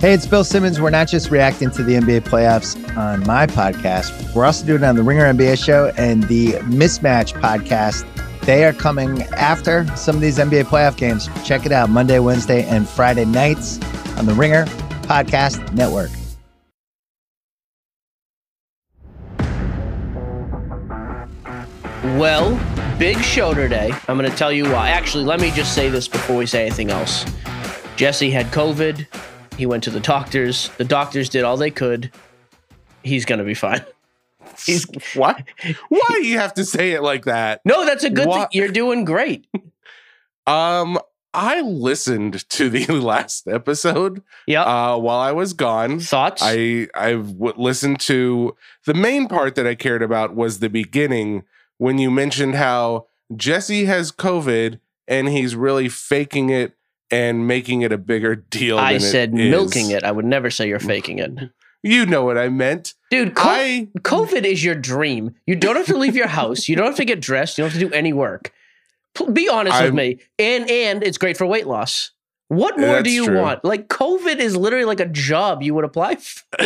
Hey, it's Bill Simmons. We're not just reacting to the NBA playoffs on my podcast, we're also doing it on the Ringer NBA show and the Mismatch podcast. They are coming after some of these NBA playoff games. Check it out Monday, Wednesday, and Friday nights on the Ringer Podcast Network. Well, big show today. I'm going to tell you why. Actually, let me just say this before we say anything else. Jesse had COVID. He went to the doctors. The doctors did all they could. He's going to be fine. He's What? Why do you have to say it like that? No, that's a good thing. You're doing great. Um, I listened to the last episode Yep. uh, while I was gone. Thoughts? I I w- listened to the main part that I cared about was the beginning when you mentioned how Jesse has COVID and he's really faking it and making it a bigger deal. I than said it is. milking it. I would never say you're faking it. You know what I meant. Dude, co- I COVID is your dream. You don't have to leave your house. You don't have to get dressed. You don't have to do any work. Be honest with I'm- me. And and it's great for weight loss. What more do you true. want? Like COVID is literally like a job you would apply for.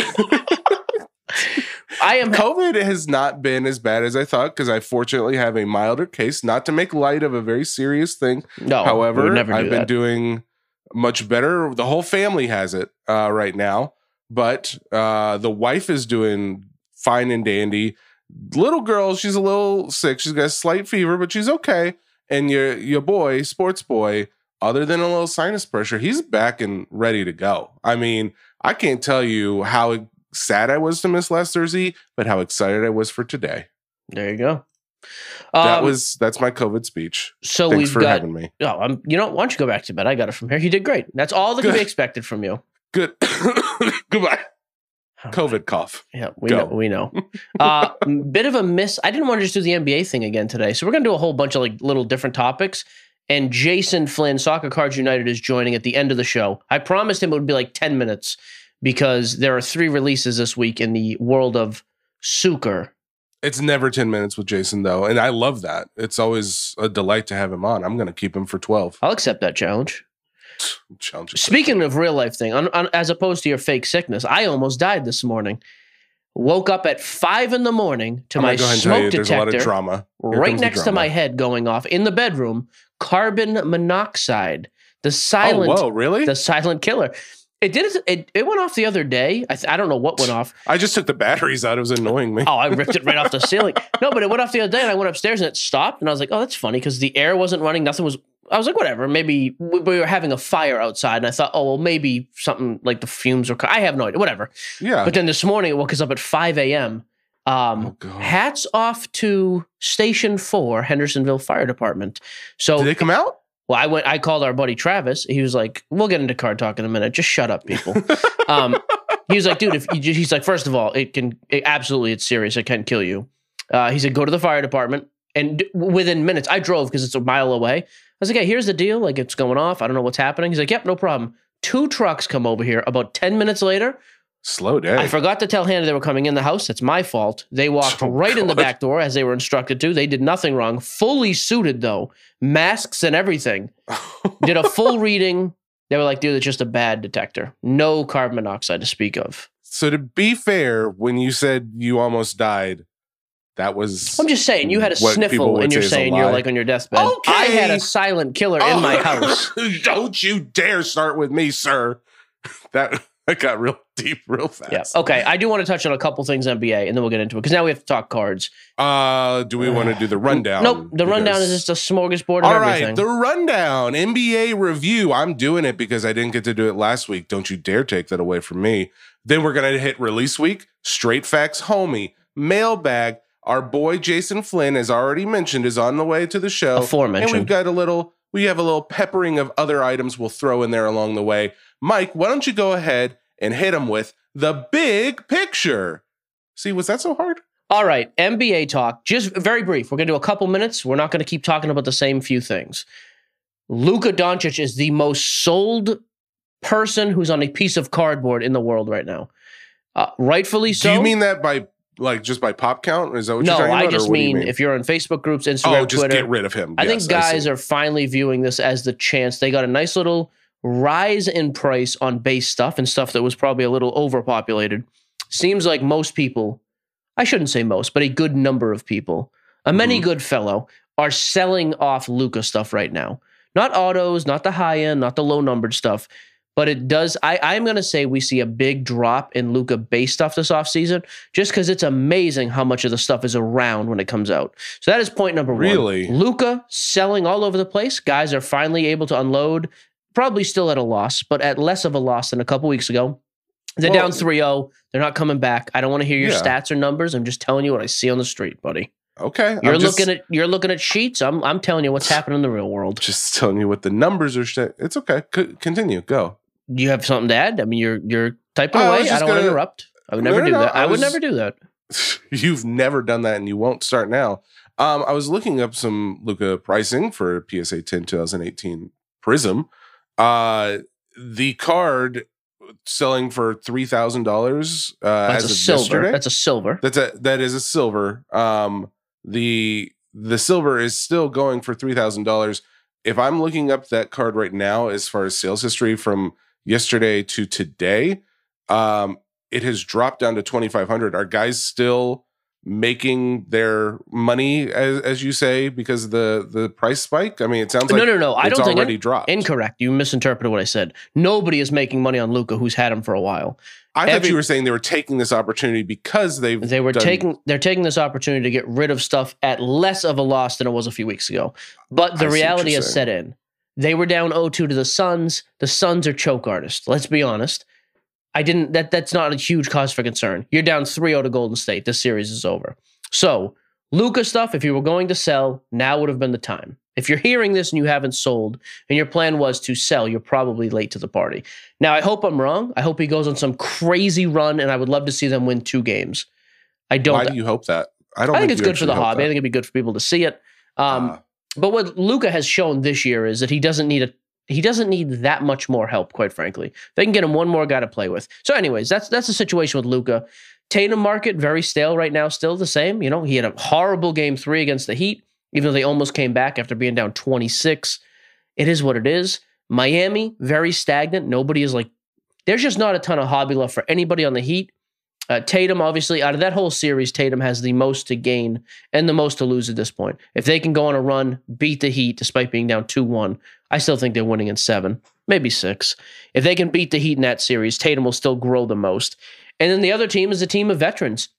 I am COVID has not been as bad as I thought because I fortunately have a milder case. Not to make light of a very serious thing. no. However, I've been doing much better. The whole family has it uh, right now, but uh, the wife is doing fine and dandy. Little girl, she's a little sick. She's got a slight fever, but she's okay. And your your boy, sports boy, other than a little sinus pressure, he's back and ready to go. I mean, I can't tell you how sad I was to miss last Thursday, but how excited I was for today. There you go. that Um, was that's my COVID speech. so Thanks we've for got. having me. Oh, I'm, you know, why don't you go back to bed? I got it from here. You did great. That's all that can be expected from you. Good. Goodbye. Oh, COVID cough. Yeah, we Go. know. We know. Uh, bit of a miss. I didn't want to just do the NBA thing again today, so we're gonna do a whole bunch of like little different topics. And Jason Flynn, Soccer Cards United, is joining at the end of the show. I promised him it would be like ten minutes because there are three releases this week in the world of soccer. It's never 10 minutes with Jason, though. And I love that. It's always a delight to have him on. I'm going to keep him for 12. I'll accept that challenge. Challenge. Speaking of real life thing, on, on, as opposed to your fake sickness, I almost died this morning. Woke up at five in the morning to I'm my go ahead and tell smoke you there's a lot of detector. drama. Here right next to my head going off in the bedroom carbon monoxide the oh, silent Oh, whoa, really? the silent killer it did it, it went off the other day I, th- I don't know what went off I just took the batteries out. It was annoying me. oh i ripped it right off the ceiling no but it went off the other day and i went upstairs and it stopped and i was like oh that's funny because the air wasn't running nothing was i was like whatever maybe we, we were having a fire outside and i thought oh well maybe something like the fumes were co- i have no idea whatever yeah. but then this morning it woke us up at 5 a.m um, Oh, hats off to Station Four, Hendersonville Fire Department. So, Did they come out? Well, I went. I called our buddy Travis. He was like, "We'll get into card talk in a minute. Just shut up, people." um, he was like, "Dude, if you, he's like, first of all, it can it, absolutely, it's serious. It can kill you." Uh, he said, "Go to the fire department." And d- within minutes, I drove because it's a mile away. I was like, "Hey, here's the deal. Like, it's going off. I don't know what's happening." He's like, "Yep, no problem." Two trucks come over here. About ten minutes later, Slow day. I forgot to tell Hannah they were coming in the house. That's my fault. They walked Oh, right in the back door as they were instructed to. They did nothing wrong. Fully suited though, masks and everything. Did a full reading. They were like, dude, it's just a bad detector. No carbon monoxide to speak of. so, to be fair, when you said you almost died, that was. I'm just saying, you had a sniffle and you're say saying you're like on your deathbed. Okay. I had a silent killer in my Oh, house. Don't you dare start with me, sir. That, that got real deep real fast. Yeah. Okay. I do want to touch on a couple things NBA and then we'll get into it because now we have to talk cards. Uh, do we want to do the rundown? Nope. The rundown is just a smorgasbord of All everything. the rundown NBA review. I'm doing it because I didn't get to do it last week. Don't you dare take that away from me. Then we're gonna hit release week, straight facts, homie, mailbag. Our boy Jason Flynn, as already mentioned, is on the way to the show. And we've got a little, we have a little peppering of other items we'll throw in there along the way. Mike, why don't you go ahead and hit him with the big picture? See, was that so hard? All right, NBA talk. Just very brief. We're going to do a couple minutes. We're not going to keep talking about the same few things. Luka Doncic is the most sold person who's on a piece of cardboard in the world right now. Uh, rightfully so. Do you mean that by like just by pop count? Is that what no, you're talking I about? or just you mean, if you're on Facebook groups, Instagram, oh, just Twitter. get rid of him. I Yes, think guys see. are finally viewing this as the chance. They got a nice little rise in price on base stuff and stuff that was probably a little overpopulated seems like most people, I shouldn't say most, but a good number of people, a many Mhm. good fellow, are selling off Luka stuff right now. Not autos, not the high end, not the low numbered stuff, but it does. I, I'm going to say we see a big drop in Luka base stuff this offseason just because it's amazing how much of the stuff is around when it comes out. So that is point number one. Really? Luka selling all over the place. Guys are finally able to unload, probably still at a loss, but at less of a loss than a couple weeks ago. They're Well- down 3 0. They're not coming back. I don't want to hear your Yeah. stats or numbers. I'm just telling you what I see on the street, buddy. Okay. You're I'm just, looking at you're looking at sheets. I'm I'm telling you what's happening in the real world. just telling you what the numbers are. Sh- it's okay. C- continue. Go. Do you have something to add? I mean, you're you're typing I away. I don't want to interrupt. I would never no, do no, that. I I, would never do that. You've never done that and you won't start now. Um, I was looking up some Luka pricing for PSA 10 2018 Prizm. Uh, the card selling for $3,000 uh, That's as a silver. yesterday. That's a silver. That's a that is a silver. Um, the the silver is still going for three thousand dollars. If I'm looking up that card right now, as far as sales history from yesterday to today, um, it has dropped down to twenty five hundred. Are guys still making their money, as as you say, because of the the price spike? I mean, it sounds like no, no, no. I it's don't think already dropped. incorrect. You misinterpreted what I said. Nobody is making money on Luka who's had him for a while. I thought you were saying they were taking this opportunity because they've They were done- taking they're taking this opportunity to get rid of stuff at less of a loss than it was a few weeks ago. But the I reality has set in. They were down 0-2 to the Suns. The Suns are choke artists. Let's be honest. I didn't that that's not a huge cause for concern. You're down 3-0 to Golden State. This series is over. So, Luka stuff, if you were going to sell, now would have been the time. If you're hearing this and you haven't sold and your plan was to sell, you're probably late to the party. Now, I hope I'm wrong. I hope he goes on some crazy run and I would love to see them win two games. I don't Why do you hope that? I don't. I think it's good for the hobby. I think it'd be good for people to see it. Um, Ah. but what Luka has shown this year is that he doesn't need a he doesn't need that much more help, quite frankly. They can get him one more guy to play with. So, anyways, that's that's the situation with Luka. Tatum market very stale right now, still the same. You know, he had a horrible game three against the Heat, even though they almost came back after being down 26. It is what it is. Miami, very stagnant. Nobody is like, there's just not a ton of hobby love for anybody on the Heat. Uh, Tatum, obviously, out of that whole series, Tatum has the most to gain and the most to lose at this point. If they can go on a run, beat the Heat despite being down 2 1, I still think they're winning in seven, maybe six. If they can beat the Heat in that series, Tatum will still grow the most. And then the other team is a team of veterans.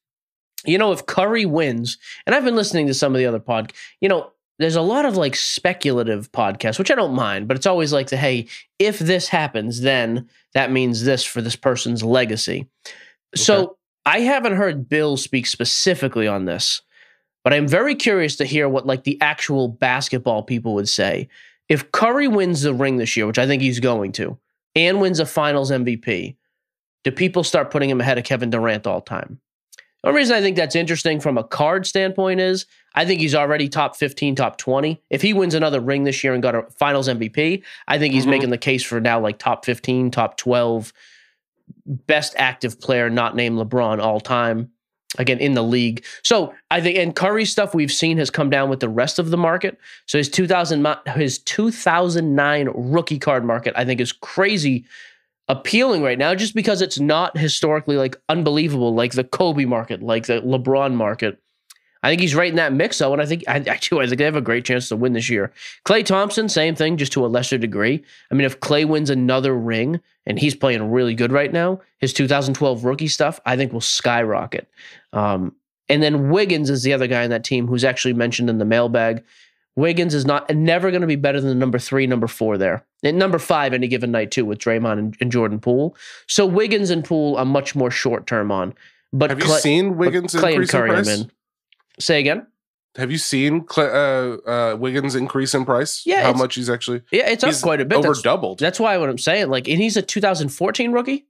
You know, if Curry wins, and I've been listening to some of the other pod, you know, there's a lot of like speculative podcasts, which I don't mind, but it's always like the hey, if this happens, then that means this for this person's legacy. So I haven't heard Bill speak specifically on this, but I'm very curious to hear what like the actual basketball people would say. If Curry wins the ring this year, which I think he's going to, and wins a finals MVP, do people start putting him ahead of Kevin Durant all time? The only reason I think that's interesting from a card standpoint is I think he's already top 15, top 20. If he wins another ring this year and got a finals MVP, I think he's Mhm. making the case for now like top 15, top 12, best active player not named LeBron all time. Again, in the league. So I think, and Curry stuff we've seen has come down with the rest of the market. So his 2000, his 2009 rookie card market, I think is crazy appealing right now just because it's not historically like unbelievable like the Kobe market, like the LeBron market. I think he's right in that mix though, and I think I actually I think they have a great chance to win this year. Klay Thompson, same thing, just to a lesser degree. I mean, if Klay wins another ring and he's playing really good right now, his 2012 rookie stuff I think will skyrocket. Um, and then Wiggins is the other guy in that team who's actually mentioned in the mailbag. Wiggins is not never going to be better than the number three, number four there, and number five any given night too with Draymond and, and Jordan Poole. So Wiggins and Poole are much more short term on. But Have you Klay- seen Wiggins Klay and Curry, I'm in. Say again. Have you seen uh, uh, Wiggins increase in price? Yeah, how much he's actually Yeah, it's up quite a bit. over That's, doubled. that's why what I'm saying. Like, and he's a 2014 rookie.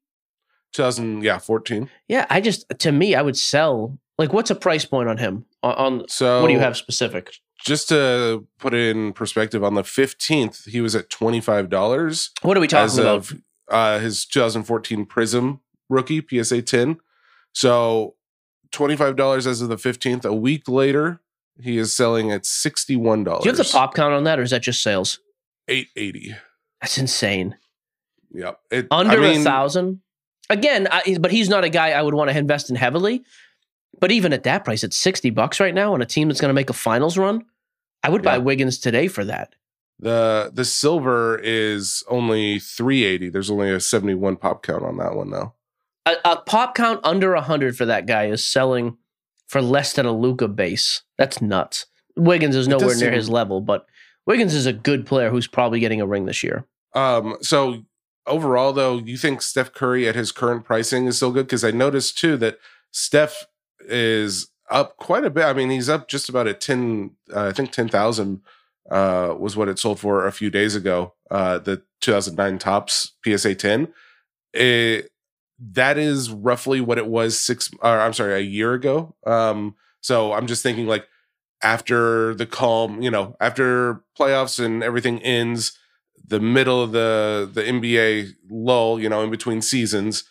2000, yeah, 14. Yeah, I just to me, I would sell. Like, what's a price point on him? On, on So what do you have specific? Just to put it in perspective, on the 15th, he was at twenty five dollars What are we talking as about? of uh, his 2014 Prizm rookie PSA 10. So twenty five dollars as of the 15th. A week later, he is selling at sixty one dollars. Do you have the pop count on that, or is that just sales? eight eighty. That's insane. Yep. It, under I mean, a thousand. Again, I, but he's not a guy I would want to invest in heavily. But even at that price, it's sixty bucks right now on a team that's going to make a finals run. I would buy Yeah. Wiggins today for that. The the silver is only 380. There's only a 71 pop count on that one though. A, a pop count under hundred for that guy is selling for less than a Luka base. That's nuts. Wiggins is nowhere near his level, but Wiggins is a good player who's probably getting a ring this year. Um, so overall, though, you think Steph Curry at his current pricing is still good? Because I noticed too that Steph is up quite a bit. I mean, he's up just about at ten. Uh, I think ten thousand uh, was what it sold for a few days ago. Uh, the 2009 Topps PSA 10. It, that is roughly what it was six. Or I'm sorry, a year ago. Um, so I'm just thinking like after the calm, you know, after playoffs and everything ends the middle of the the NBA lull, you know, in between seasons,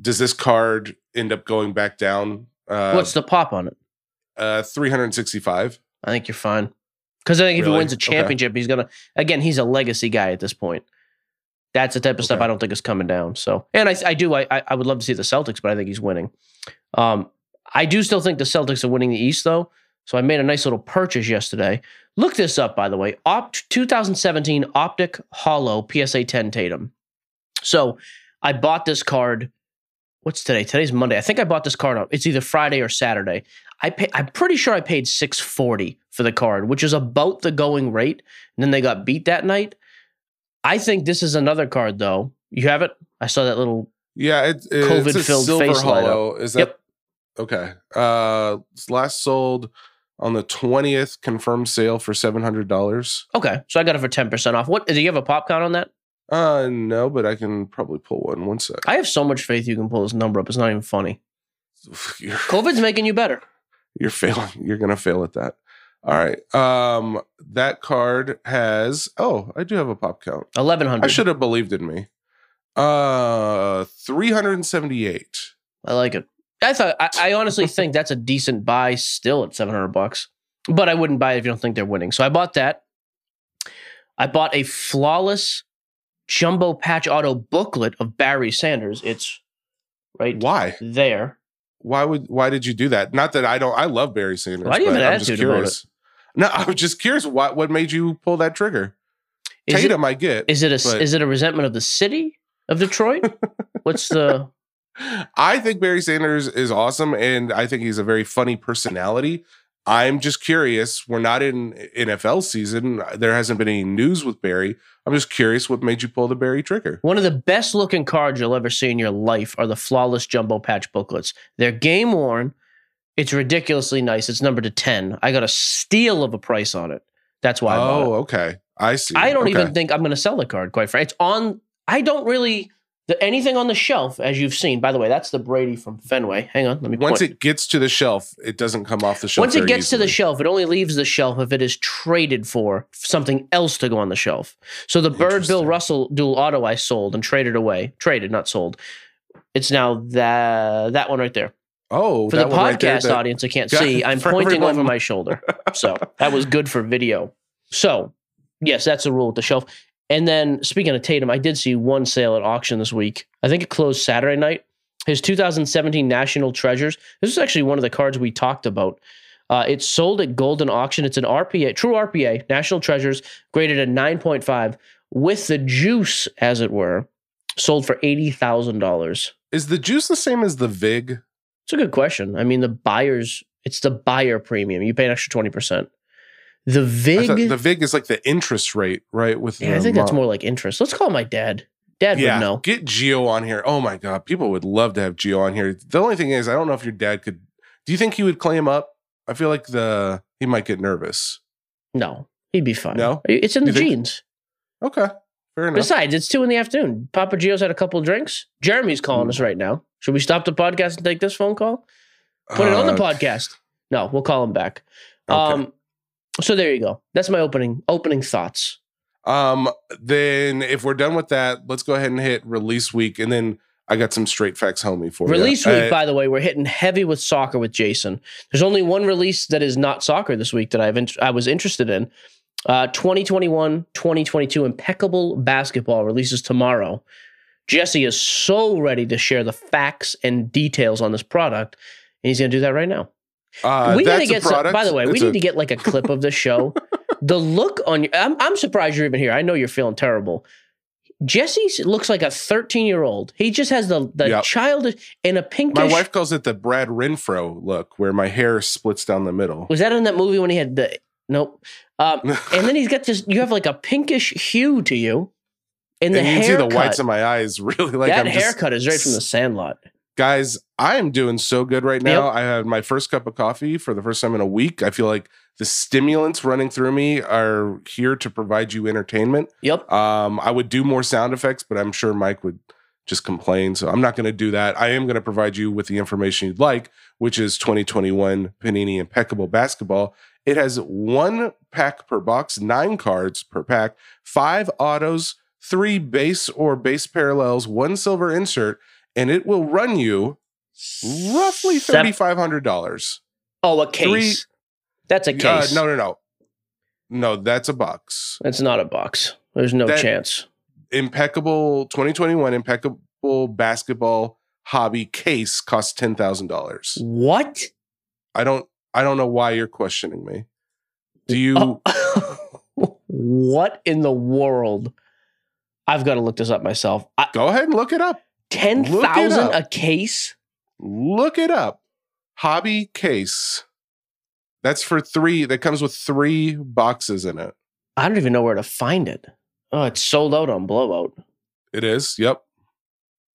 does this card end up going back down? Uh, What's the pop on it? uh 365? I think you're fine. Because I think if he wins a Okay. championship, he's gonna again, he's a legacy guy at this point. That's the type of stuff I don't think is coming down. So and I I do I I I would love to see the Celtics, but I think he's winning. Um I do still think the Celtics are winning the East though. So I made a nice little purchase yesterday. Look this up, by the way. Opt 2017 Optic Holo PSA 10 Tatum. So I bought this card. What's today? Today's Monday. I think I bought this card on. It's either Friday or Saturday. I pay, I'm pretty sure I paid 640 for the card, which is about the going rate. And then they got beat that night. I think this is another card though. You have it? I saw that little Yeah, it, it's a COVID-filled silver face hollow. Is that Yep. okay? Uh, it's last sold on the 20th, confirmed sale for seven hundred dollars. Okay. So I got it for 10% off. What do you have a pop count on that? Uh, no, but I can probably pull one. One sec. I have so much faith you can pull this number up. It's not even funny. COVID's making you better. you're failing. You're gonna fail at that. All right. Um, that card has. Oh, I do have a pop count. 1100. I should have believed in me. Uh, three hundred and seventy-eight. I like it. I thought I, I honestly think that's a decent buy still at 700 bucks. But I wouldn't buy it if you don't think they're winning. So I bought that. I bought a flawless jumbo patch auto booklet of Barry Sanders. It's right Why? there. Why would? Why did you do that? Not that I don't. I love Barry Sanders. Why do you have an I'm just curious. No, I was just curious. What what made you pull that trigger? Is it, Tatum, I get. is it a but- is it a resentment of the city of Detroit? What's the I think Barry Sanders is awesome, and I think he's a very funny personality. I'm just curious. We're not in NFL season. There hasn't been any news with Barry. I'm just curious what made you pull the Barry trigger. One of the best looking cards you'll ever see in your life are the flawless jumbo patch booklets. They're game worn. It's ridiculously nice. It's numbered to 10. I got a steal of a price on it. That's why I bought it. oh, okay. I see. I don't Okay. even think I'm going to sell the card, quite frankly. It's on, I don't really, the, anything on the shelf, as you've seen. By the way, that's the Brady from Fenway. Hang on, let me Once point. it gets to the shelf, it doesn't come off the shelf. Once it gets to the shelf, it only leaves the shelf if it is traded for something else to go on the shelf. So the Bird Bill Russell dual auto I sold and traded away, traded, not sold. It's now that that one right there. Oh, For the one right there, podcast that- audience, I can't see. I'm pointing everyone. over my shoulder. So that was good for video. So, yes, that's the rule with the shelf. And then speaking of Tatum, I did see one sale at auction this week. I think it closed Saturday night. His 2017 National Treasures. This is actually one of the cards we talked about. Uh, it's sold at Goldin Auction. It's an RPA, true RPA, National Treasures, graded at 9.5 with the juice, as it were, sold for $80,000. Is the juice the same as the Vig? It's a good question. I mean, the buyers, it's the buyer premium. You pay an extra 20%. The VIG, the Vig is like the interest rate, right? With yeah, I think that's more like interest. Let's call my dad. Dad yeah, would know. get Gio on here. Oh my god, people would love to have Gio on here. The only thing is, I don't know if your dad could. Do you think he would claim up? I feel like the he might get nervous. No, he'd be fine. No? It's in the think- genes. Okay, fair enough. Besides, it's two in the afternoon. Papa Gio's had a couple of drinks. Jeremy's calling Hmm. us right now. Should we stop the podcast and take this phone call? Put it on the Uh, podcast. No, we'll call him back. okay. Um, so there you go. That's my opening opening thoughts. Um, then if we're done with that, let's go ahead and hit release week, and then I got some straight facts homie for Release you. week, Uh, by the way, we're hitting heavy with soccer with Jason. There's only one release that is not soccer this week that I've int- I was interested in. Uh, 2021 2022 impeccable basketball releases tomorrow. Jesse is so ready to share the facts and details on this product, and he's going to do that right now. Uh, we need to get. Some, by the way, we need a- to get like a clip of the show. the look on you. I'm, I'm surprised you're even here. I know you're feeling terrible. Jesse looks like a 13 year old. He just has the the Yep. childish and a pinkish. My wife calls it the Brad Renfro look, where my hair splits down the middle. was that in that movie when he had the nope. Um, and then he's got this. You have like a pinkish hue to you, and the and you can see the whites in my eyes. Really, like that I'm just haircut is right from the Sandlot. Guys. I am doing so good right now. Yep. I had my first cup of coffee for the first time in a week. I feel like the stimulants running through me are here to provide you entertainment. Yep. Um, I would do more sound effects, but I'm sure Mike would just complain. So I'm not going to do that. I am going to provide you with the information you'd like, which is 2021 Panini Impeccable Basketball. It has one pack per box, nine cards per pack, five autos, three base or base parallels, one silver insert, and it will run you roughly $3,500. Oh, a case. Three- That's a Uh, case. no, no, no. No, that's a box. That's not a box. There's no That- chance. impeccable 2021 impeccable basketball hobby case costs ten thousand dollars. What? I don't I don't know why you're questioning me. Do you Oh. what in the world? I've got to look this up myself. I, go ahead and look it up? Ten it thousand a case. Look it up. Hobby case. That's for three. That comes with three boxes in it. I don't even know where to find it. Oh, it's sold out on Blowout. It is. Yep.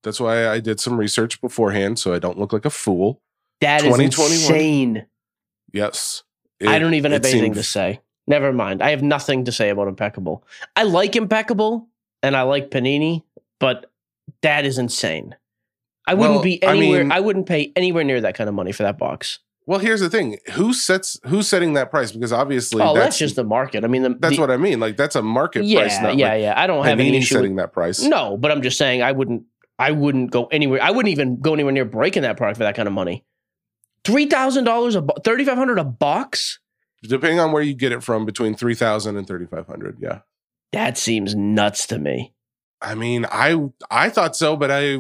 That's why I did some research beforehand, so I don't look like a fool. That is 2021. insane. Yes. I don't even have anything seems- to say. Never mind. I have nothing to say about Impeccable. I like Impeccable and I like Panini, but that is insane. I wouldn't Well, be anywhere. I, mean- wouldn't pay anywhere near that kind of money for that box. Well, here's the thing: who sets who's setting that price? Because obviously, oh, that's, that's, just the market. I mean, the, that's the- what I mean. Like that's a market yeah, price, not yeah, like yeah. I don't have any issue. With, setting that price. no, but I'm just saying I wouldn't. I wouldn't go anywhere. I wouldn't even go anywhere near breaking that product for that kind of money. Three thousand dollars a bo- thirty five hundred a box. Depending on where you get it from, between three thousand and thirty five hundred. Yeah, That seems nuts to me. I mean, I I thought so, but I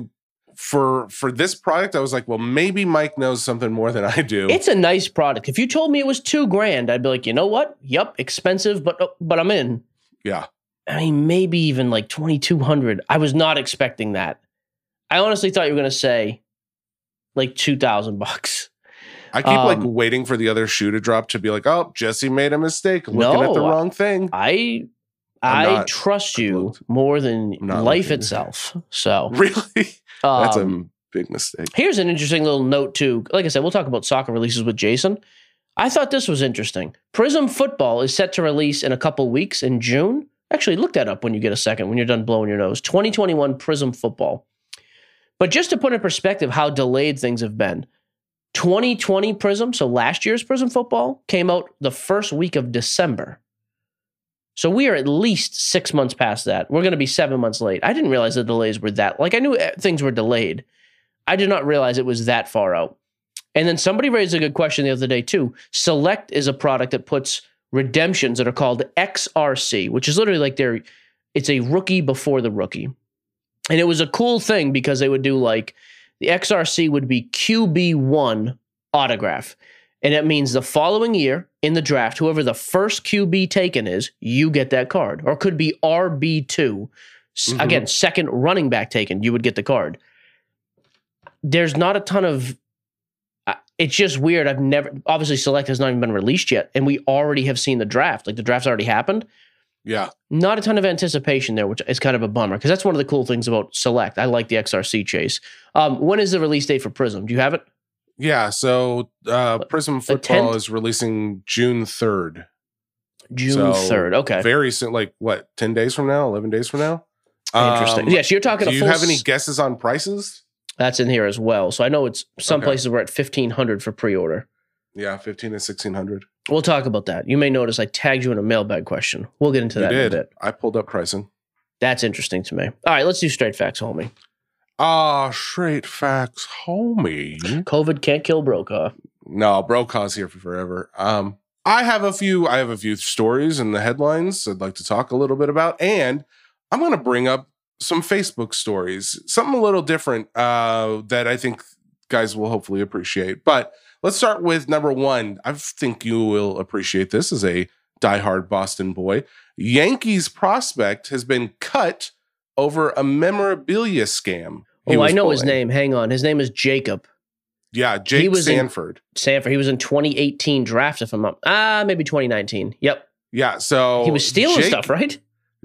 for for this product, I was like, well, maybe Mike knows something more than I do. It's a nice product. If you told me it was two grand, I'd be like, you know what? Yep, expensive, but uh, but I'm in. yeah, I mean, maybe even like twenty two hundred. I was not expecting that. I honestly thought you were gonna say like two thousand bucks. I keep like Um, waiting for the other shoe to drop to be like, oh, Jesse made a mistake, looking at the wrong thing. I I'm I not trust you more than life looking. itself. So Really, that's um, a big mistake. Here's an interesting little note too. Like I said, we'll talk about soccer releases with Jason. I thought this was interesting. Prizm Football is set to release in a couple weeks in June. Actually, look that up when you get a second, when you're done blowing your nose. 2021 Prizm Football. But just to put in perspective how delayed things have been, 2020 Prizm, so last year's Prizm Football, came out the first week of December. So we are at least six months past that. We're going to be seven months late. I didn't realize the delays were that. Like I knew eh, things were delayed. I did not realize it was that far out. And then somebody raised a good question the other day too. Select is a product that puts redemptions that are called XRC, which is literally like their it's a rookie before the rookie. And it was a cool thing because they would do like the XRC would be QB1 autograph. And it means the following year in the draft, whoever the first QB taken is, you get that card. Or it could be RB2. S- Mhm. Again, second running back taken, you would get the card. There's not a ton of. uh, It's just weird. I've never. Obviously, Select has not even been released yet. And we already have seen the draft. Like the draft's already happened Yeah, not a ton of anticipation there, which is kind of a bummer because that's one of the cool things about Select. I like the XRC chase. Um, when is the release date for Prizm? Do you have it? Yeah. So uh, Prizm Football is releasing June third. June So, third. Okay, very soon. Like what? Ten days from now? Eleven days from now? interesting. Um, yes, you're talking. Do you have any guesses on prices? That's in here as well. So I know it's some Okay. places we're at fifteen hundred for pre-order. Yeah, fifteen to sixteen hundred. We'll talk about that. You may notice I tagged you in a mailbag question. We'll get into You that in a bit. I pulled up pricing. That's interesting to me. All right, let's do straight facts, homie. Ah, straight facts, homie. COVID can't kill Brokaw. No, Brokaw's here for forever. Um, I have a few. I have a few stories in the headlines I'd like to talk a little bit about, and I'm going to bring up some Facebook stories, something a little different uh, that I think guys will hopefully appreciate. But let's start with number one. I think you will appreciate this as a diehard Boston boy. Yankees prospect has been cut over a memorabilia scam. Oh, I know his name. Hang on. His name is Jacob Yeah, Jake was in- Sanford. Sanford. He was in 2018 draft, if I'm up. Ah, maybe 2019. Yep. yeah, so he was stealing Jake- stuff, right?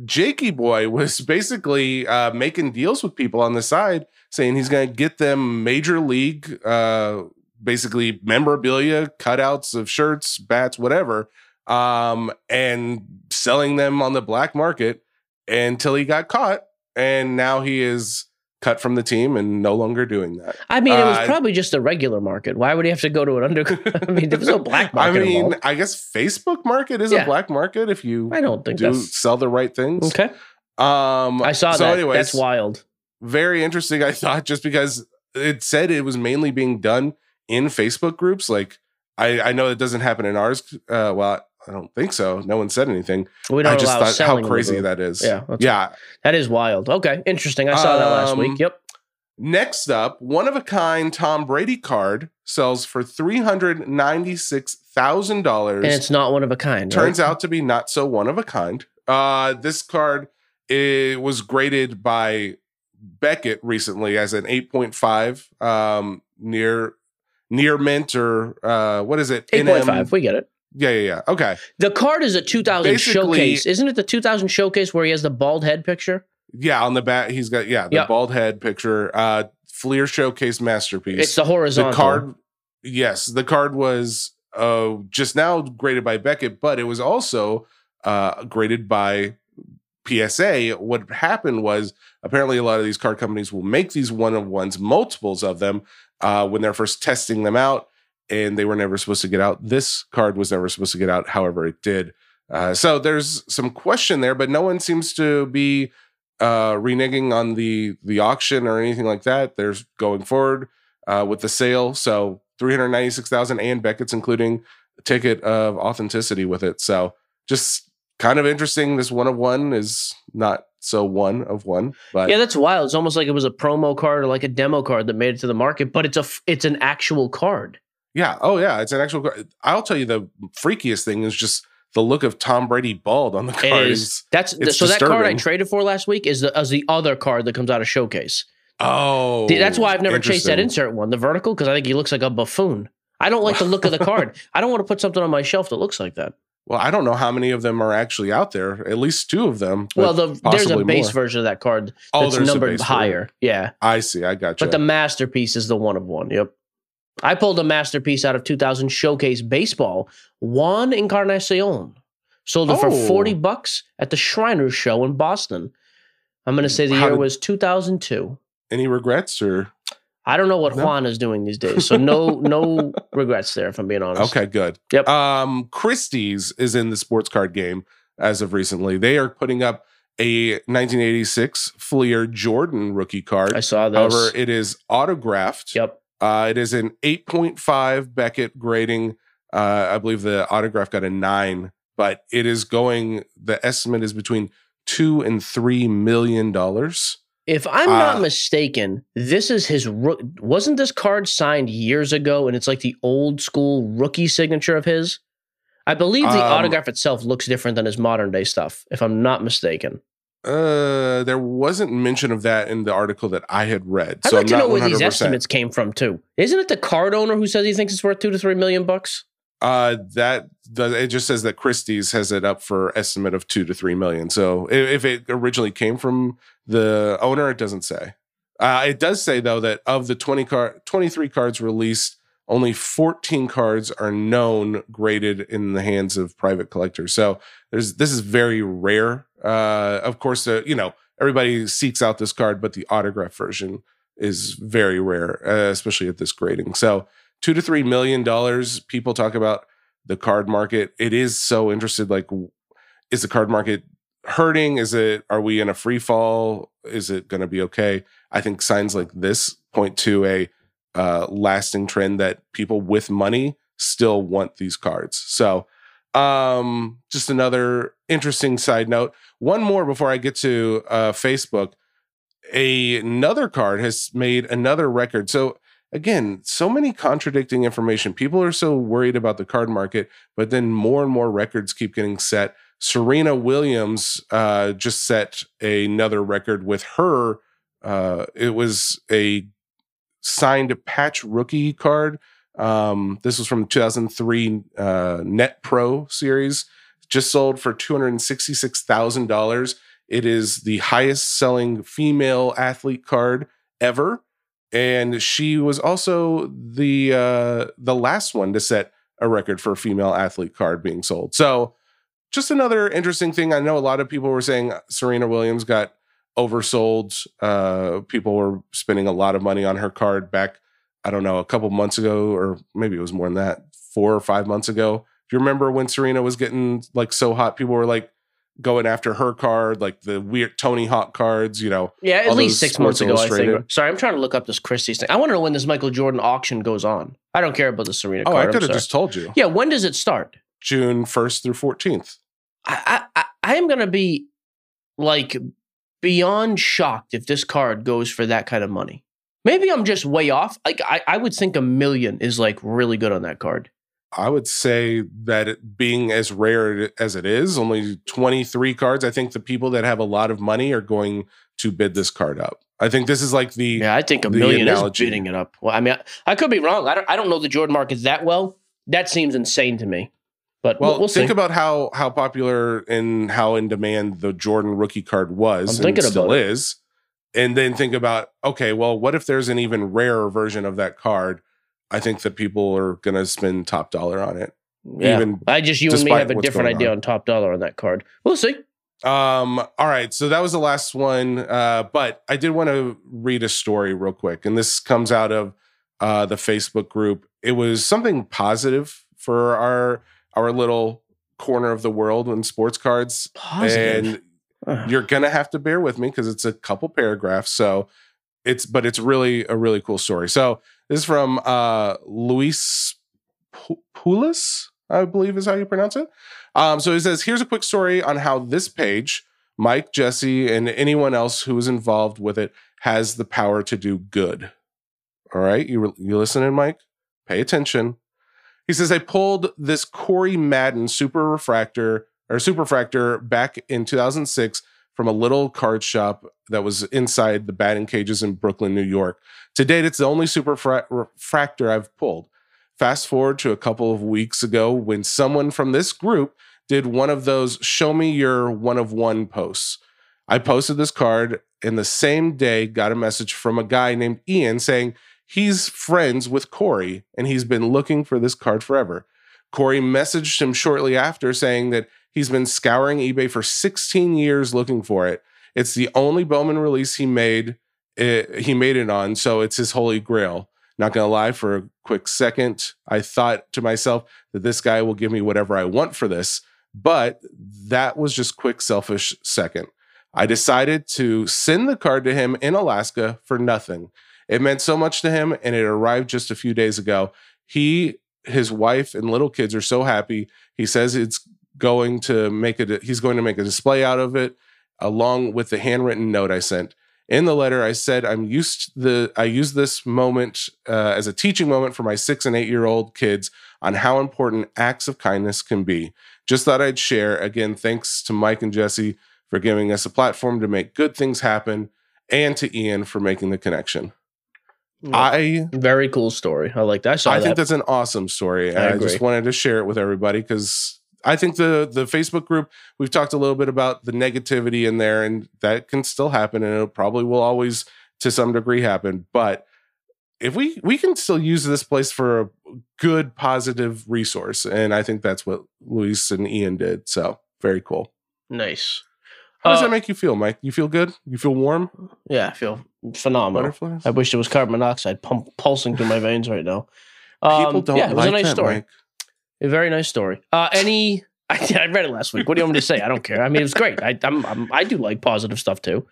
Jakey boy was basically uh, making deals with people on the side, saying he's going to get them major league, uh, basically memorabilia, cutouts of shirts, bats, whatever, um, and selling them on the black market until he got caught, and now he is cut from the team and no longer doing that. I mean, it was Uh, probably just a regular market. Why would he have to go to an under? I mean, there was no black market. I mean, involved. I guess Facebook market is Yeah. a black market if you I don't think do that's sell the right things. okay. Um, I saw so that. Anyways, that's wild. very interesting. I thought just because it said it was mainly being done in Facebook groups. Like I, I know it doesn't happen in ours. Uh, well, I don't think so. No one said anything. We don't I just thought how selling in the crazy that is. Yeah, yeah. That is wild. Okay, interesting. I saw that last Um, week. Yep. Next up, one of a kind Tom Brady card sells for three hundred ninety six thousand And dollars. And it's not one of a kind. Turns right? out to be not so one of a kind. Uh, this card it was graded by Beckett recently as an 8.5 um, near near mint or uh, what is it? 8.5. NM? We get it. Yeah, yeah, yeah. Okay. The card is a 2000 Basically- showcase, isn't it? The 2000 showcase where he has the bald head picture. Yeah, on the back he's got yeah, the Yep. bald head picture. Uh Fleer showcase masterpiece. It's the horizontal. the card yes the card was uh just now graded by beckett but it was also uh graded by psa what happened was apparently a lot of these card companies will make these one of ones multiples of them uh when they're first testing them out and they were never supposed to get out this card was never supposed to get out however it did uh, so there's some question there but no one seems to be uh reneging on the the auction or anything like that there's going forward uh, with the sale. So 396,000 and Beckett's including ticket of authenticity with it. So just kind of interesting. This one of one is not so one of one, but Yeah, that's wild. It's almost like it was a promo card or like a demo card that made it to the market, but it's a it's an actual card. Yeah. Oh yeah. It's an actual. I'll tell you the freakiest thing is just the look of Tom Brady bald on the card. is. is- That's it's so that card I traded for last week is the is the other card that comes out of showcase. oh, That's why I've oh, never chased that insert one, the vertical, because I think he looks like a buffoon. I don't like the look of the card. I don't want to put something on my shelf that looks like that. Well, I don't know how many of them are actually out there. At least two of them. well, the, there's a base more. version of that card oh, that's a numbered it. higher. Yeah. I see. I got you. But the masterpiece is the one of one. Yep. I pulled a masterpiece out of 2000 Showcase Baseball, Juan Encarnacion. Sold it for Oh. 40 bucks at the Shriners Show in Boston. I'm going to say the How year did- was 2002. Any regrets or I don't know what No? Juan is doing these days. So no no regrets there if I'm being honest. Okay, good. Yep. Um, Christie's is in the sports card game as of recently. They are putting up a 1986 Fleer Jordan rookie card. I saw this. However, it is autographed. yep. Uh, it is an 8.5 Beckett grading. Uh, I believe the autograph got a nine, but it is going. The estimate is between two and three million dollars. If I'm Uh, not mistaken, this is his wasn't this card signed years ago and it's like the old school rookie signature of his? I believe the Um, autograph itself looks different than his modern day stuff, if I'm not mistaken. Uh, there wasn't mention of that in the article that I had read. I'd so like I'm to know where these 100%. estimates came from too. Isn't it the card owner who says he thinks it's worth two to three million bucks? Uh, that does it just says that Christie's has it up for estimate of two to three million. So i- if it originally came from the owner, it doesn't say. Uh, it does say though that of the twenty card, twenty three cards released, only fourteen cards are known graded in the hands of private collectors. So there's this is very rare. Uh, of course, uh, you know everybody seeks out this card, but the autograph version is very rare, uh, especially at this grading. So two to three million dollars. People talk about the card market. It is so interested. Like, is the card market hurting? Is it? Are we in a free fall? Is it going to be okay? I think signs like this point to a uh, lasting trend that people with money still want these cards. So, um, just another interesting side note. One more before I get to uh, Facebook. a, another card has made another record. So again, so many contradicting information. People are so worried about the card market, but then more and more records keep getting set. Serena Williams uh, just set another record with her. Uh, it was a signed a patch rookie card. Um, this was from 2003 uh, Net Pro series, just sold for $266,000. It is the highest selling female athlete card ever. And she was also the uh, the last one to set a record for a female athlete card being sold. So just another interesting thing. I know a lot of people were saying Serena Williams got oversold. Uh, people were spending a lot of money on her card back, I don't know, a couple months ago, or maybe it was more than that, four or five months ago. Do you remember when Serena was getting like so hot? People were like going after her card, like the weird Tony Hawk cards, you know. Yeah, at least six months ago, I think. Sorry, I'm trying to look up this Christie's thing. I want to know when this Michael Jordan auction goes on. I don't care about the Serena Oh, card. I could have just told you. Yeah, when does it start? June 1st through 14th. I, I, I- I am going to be like beyond shocked if this card goes for that kind of money. Maybe I'm just way off. Like I, I would think a million is like really good on that card. I would say that it being as rare as it is, only 23 cards, I think the people that have a lot of money are going to bid this card up. I think this is like the Yeah, I think a million analogy. is bidding it up. Well, I mean, I, I could be wrong. I don't. I don't know the Jordan market that well. That seems insane to me. But well, we'll, we'll think see. about how how popular and how in demand the Jordan rookie card was I'm and still about it. is. And then think about okay, well, what if there's an even rarer version of that card? I think that people are going to spend top dollar on it. yeah. even I just you and me have a different idea on. on top dollar on that card. We'll see. Um, all right, so that was the last one. Uh, but I did want to read a story real quick, and this comes out of uh the Facebook group. It was something positive for our our little corner of the world in sports cards. Positive. And you're gonna have to bear with me because it's a couple paragraphs. So it's but it's really a really cool story. So this is from uh Luis Poulis, I believe is how you pronounce it. Um, so he says, here's a quick story on how this page, Mike, Jesse, and anyone else who is involved with it has the power to do good. All right, you you listening, Mike? Pay attention. He says I pulled this Corey Madden super refractor or superfractor back in 2006 from a little card shop that was inside the batting cages in Brooklyn, New York. To date, it's the only super fra- refractor I've pulled. Fast forward to a couple of weeks ago when someone from this group did one of those show me your one of one posts. I posted this card and the same day got a message from a guy named Ian saying he's friends with Corey and he's been looking for this card forever. Corey messaged him shortly after saying that he's been scouring eBay for 16 years looking for it. It's the only Bowman release he made. eh, he made it on, so it's his holy grail. Not gonna lie, for a quick second, I thought to myself that this guy will give me whatever I want for this, but that was just quick selfish second. I decided to send the card to him in Alaska for nothing. It meant so much to him, and it arrived just a few days ago. He, his wife, and little kids are so happy. He says it's going to make it. He's going to make a display out of it, along with the handwritten note I sent. In the letter, I said I'm used the I use this moment uh, as a teaching moment for my six and eight year old kids on how important acts of kindness can be. Just thought I'd share. Again, thanks to Mike and Jesse for giving us a platform to make good things happen, and to Ian for making the connection. I Very cool story. I like that. I saw I that. think that's an awesome story. I I, just wanted to share it with everybody because I think the the Facebook group we've talked a little bit about the negativity in there, and that can still happen, and it probably will always to some degree happen. But if we we can still use this place for a good positive resource, and I think that's what Luis and Ian did. So very cool. nice. How does Uh, that make you feel, Mike? You feel good? You feel warm? Yeah, I feel phenomenal. Butterflies? I wish there was carbon monoxide pump, pulsing through my veins right now. People Um, don't yeah, it was like a nice that, story. Mike. A very nice story. Uh, any? I, I read it last week. What do you want me to say? I don't care. I mean, it was great. I, I'm, I'm I do like positive stuff too.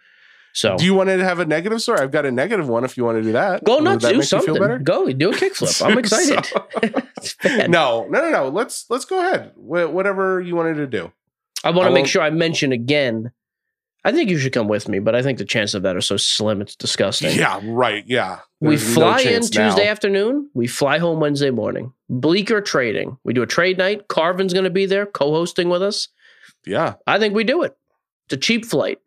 So Do you want to have a negative story? I've got a negative one if you want to do that. go nuts, that do something. better? Go do a kickflip. I'm excited. It's no, no, no, no. Let's let's go ahead. Wh- whatever you wanted to do. I want to make sure I mention again I think you should come with me, but I think the chances of that are so slim. It's disgusting. Yeah, right. Yeah. We There's no fly in chance now. Tuesday afternoon. We fly home Wednesday morning. Bleecker Trading. We do a trade night. Carvin's going to be there co-hosting with us. Yeah. I think we do it. It's a cheap flight.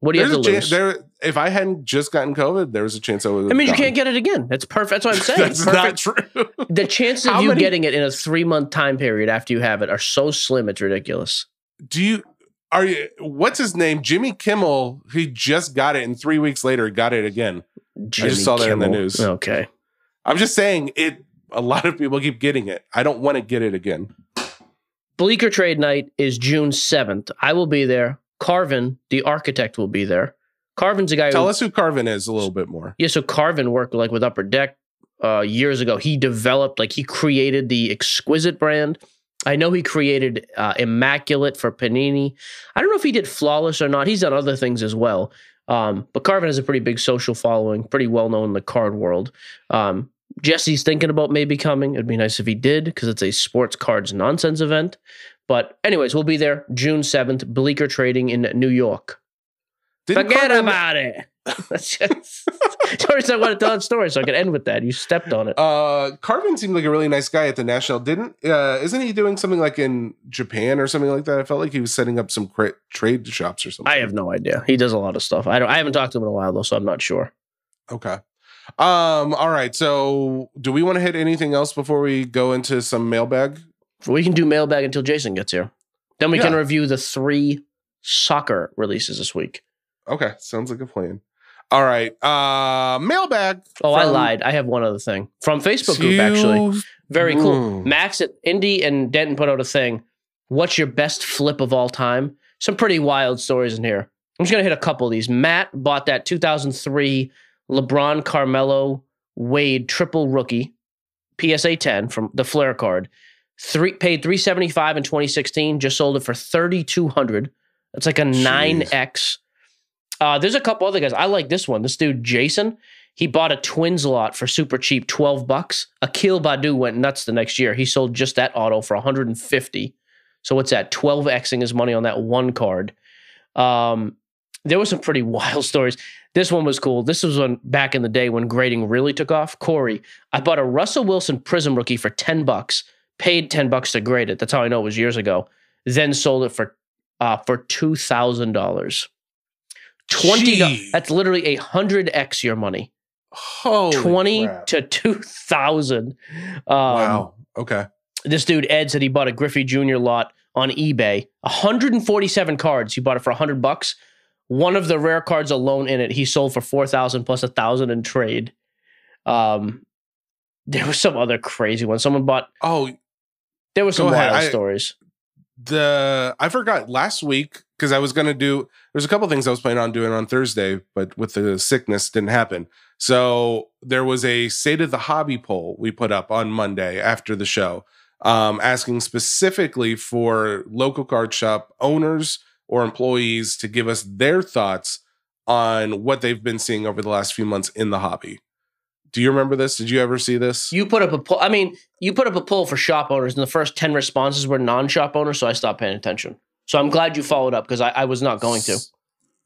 What do you There's have to chance, lose? there, if I hadn't just gotten COVID, there was a chance I would. I mean, you can't get it again. That's perfect. That's what I'm saying. That's perfect. not true. the chances of How you many- getting it in a three month time period after you have it are so slim. It's ridiculous. Do you? Are you? What's his name? Jimmy Kimmel. He just got it, and three weeks later got it again. Jimmy saw that in the news. Okay. I'm just saying it. A lot of people keep getting it. I don't want to get it again. Bleecker trade night is June 7th. I will be there. Carvin, the architect, will be there. Carvin's a guy Tell who us who Carvin is a little bit more. Yeah, so Carvin worked like with Upper Deck uh, years ago. He developed, like, he created the Exquisite brand. I know he created uh, Immaculate for Panini. I don't know if he did Flawless or not. He's done other things as well. Um, but Carvin has a pretty big social following, pretty well known in the card world. Um, Jesse's thinking about maybe coming. It'd be nice if he did because it's a sports cards nonsense event. But, anyways, we'll be there June 7th, Bleecker Trading in New York. Didn't Forget Carvin- about it. That's just, sorry, so I want to tell that story so I could end with that. You stepped on it. Uh, Carvin seemed like a really nice guy at the national. Didn't? Uh, isn't he doing something like in Japan or something like that? I felt like he was setting up some cra- trade shops or something. I have no idea. He does a lot of stuff. I don't. I haven't talked to him in a while though, so I'm not sure. Okay. Um. All right. So, do we want to hit anything else before we go into some mailbag? We can do mailbag until Jason gets here. Then we can review the three soccer releases this week. Okay. Sounds like a plan. All right. Uh, mailbag. Oh, I lied. I have one other thing from Facebook group actually. Very cool. Max at Indy and Denton put out a thing. What's your best flip of all time? Some pretty wild stories in here. I'm just gonna hit a couple of these. Matt bought that 2003 LeBron Carmelo Wade triple rookie PSA 10 from the Flair card. Three paid 375 in 2016. Just sold it for 3,200. That's like a nine x. Uh, there's a couple other guys. I like this one. This dude Jason. He bought a Twins lot for super cheap, 12 bucks. Akil Baddoo went nuts the next year. He sold just that auto for 150. So what's that? 12xing his money on that one card. Um, there were some pretty wild stories. This one was cool. This was when back in the day when grading really took off. Corey, I bought a Russell Wilson Prizm rookie for 10 bucks, paid 10 bucks to grade it. That's how I know it was years ago. Then sold it for uh, for $2,000. 20 Gee. that's literally a 100x your money. Holy 20 crap. to 2000 um, wow. Okay. this dude ed said he bought a griffey jr lot on ebay 147 cards he bought it for 100 bucks one of the rare cards alone in it he sold for 4000 plus a thousand in trade um there was some other crazy one someone bought Oh, there were some wild I- stories the I forgot last week because I was gonna do. There's a couple things I was planning on doing on Thursday, but with the sickness didn't happen. So there was a state of the hobby poll we put up on Monday after the show, um, asking specifically for local card shop owners or employees to give us their thoughts on what they've been seeing over the last few months in the hobby. Do you remember this? Did you ever see this? you put up a poll i mean you put up a poll for shop owners and the first 10 responses were non-shop owners so i stopped paying attention so i'm glad you followed up because I, I was not going to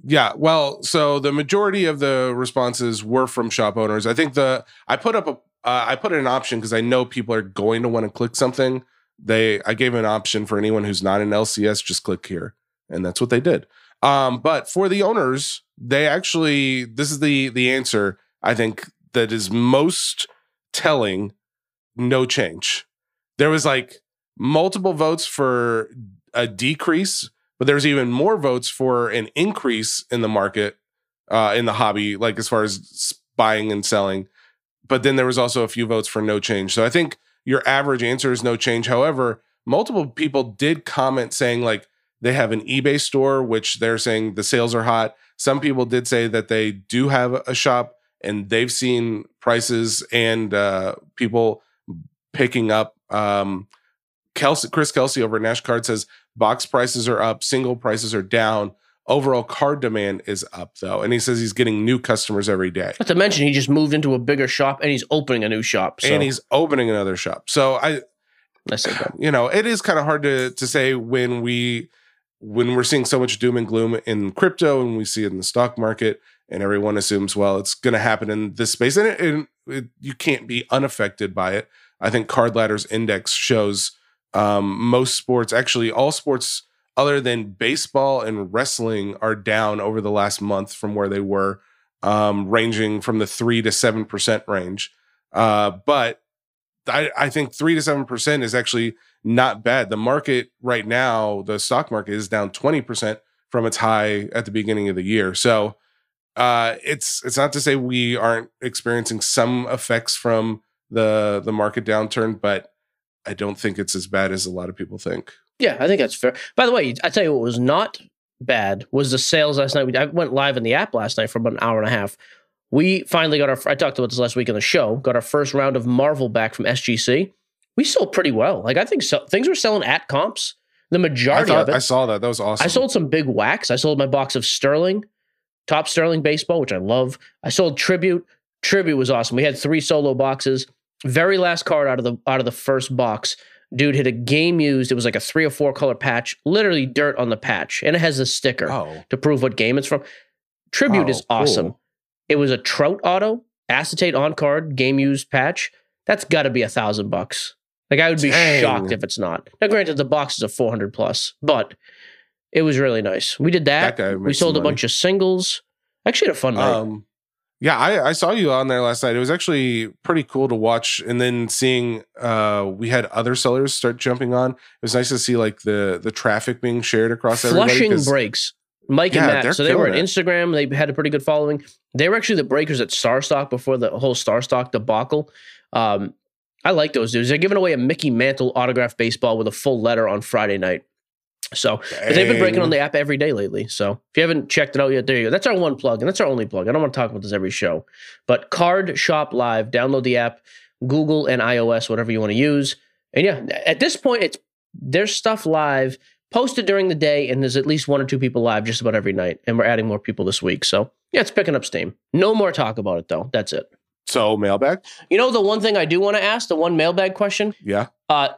Yeah, well, so the majority of the responses were from shop owners. I think the I put up a uh, I put in an option because I know people are going to want to click something. They I gave an option for anyone who's not in LCS, just click here, and that's what they did. Um, but for the owners, they actually this is the the answer I think that is most telling. No change. There was like multiple votes for a decrease but there's even more votes for an increase in the market uh, in the hobby, like as far as buying and selling. But then there was also a few votes for no change. So I think your average answer is no change. However, multiple people did comment saying like they have an eBay store, which they're saying the sales are hot. Some people did say that they do have a shop and they've seen prices and uh, people picking up. Um, Kelsey, Chris Kelsey over at Nash Card says box prices are up, single prices are down. Overall card demand is up though. And he says he's getting new customers every day. Not to mention, he just moved into a bigger shop and he's opening a new shop. So And he's opening another shop. So I I said that. you know, it is kind of hard to to say when we when we're seeing so much doom and gloom in crypto and we see it in the stock market and everyone assumes well it's going to happen in this space and, it, and it, you can't be unaffected by it i think card ladder's index shows um, most sports actually all sports other than baseball and wrestling are down over the last month from where they were um, ranging from the 3 to 7% range uh, but I, I think 3 to 7% is actually not bad. The market right now, the stock market is down 20% from its high at the beginning of the year. So uh, it's it's not to say we aren't experiencing some effects from the the market downturn, but I don't think it's as bad as a lot of people think. Yeah, I think that's fair. By the way, I tell you what was not bad was the sales last night. I went live in the app last night for about an hour and a half. We finally got our. I talked about this last week on the show. Got our first round of Marvel back from SGC we sold pretty well. Like I think so, things were selling at comps. The majority thought, of it. I saw that. That was awesome. I sold some big wax. I sold my box of Sterling, top Sterling baseball, which I love. I sold Tribute. Tribute was awesome. We had three solo boxes. Very last card out of the out of the first box. Dude hit a game used. It was like a three or four color patch, literally dirt on the patch, and it has a sticker Oh, to prove what game it's from. Tribute Oh, is awesome. cool. It was a Trout auto acetate on card game used patch. That's got to be a thousand bucks. Like I would be Dang. shocked if it's not. Now, granted, the box is a four hundred plus, but it was really nice. We did that. That guy we sold a money. bunch of singles. Actually, had a fun night. Um, yeah, I, I saw you on there last night. It was actually pretty cool to watch, and then seeing uh, we had other sellers start jumping on. It was nice to see like the the traffic being shared across everybody. Flushing breaks. Mike Yeah, and Matt. So they were on it. Instagram. They had a pretty good following. They were actually the breakers at Starstock before the whole Starstock debacle. Um, I like those dudes. They're giving away a Mickey Mantle autographed baseball with a full letter on Friday night. So but they've been breaking on the app every day lately. So if you haven't checked it out yet, there you go. That's our one plug, and that's our only plug. I don't want to talk about this every show. But Card Shop Live, download the app, Google and iOS, whatever you want to use. And yeah, at this point, it's there's stuff live posted during the day, and there's at least one or two people live just about every night. And we're adding more people this week. So yeah, it's picking up steam. No more talk about it though. That's it. So mailbag, You know the one thing I do want to ask, the one mailbag question? yeah. Uh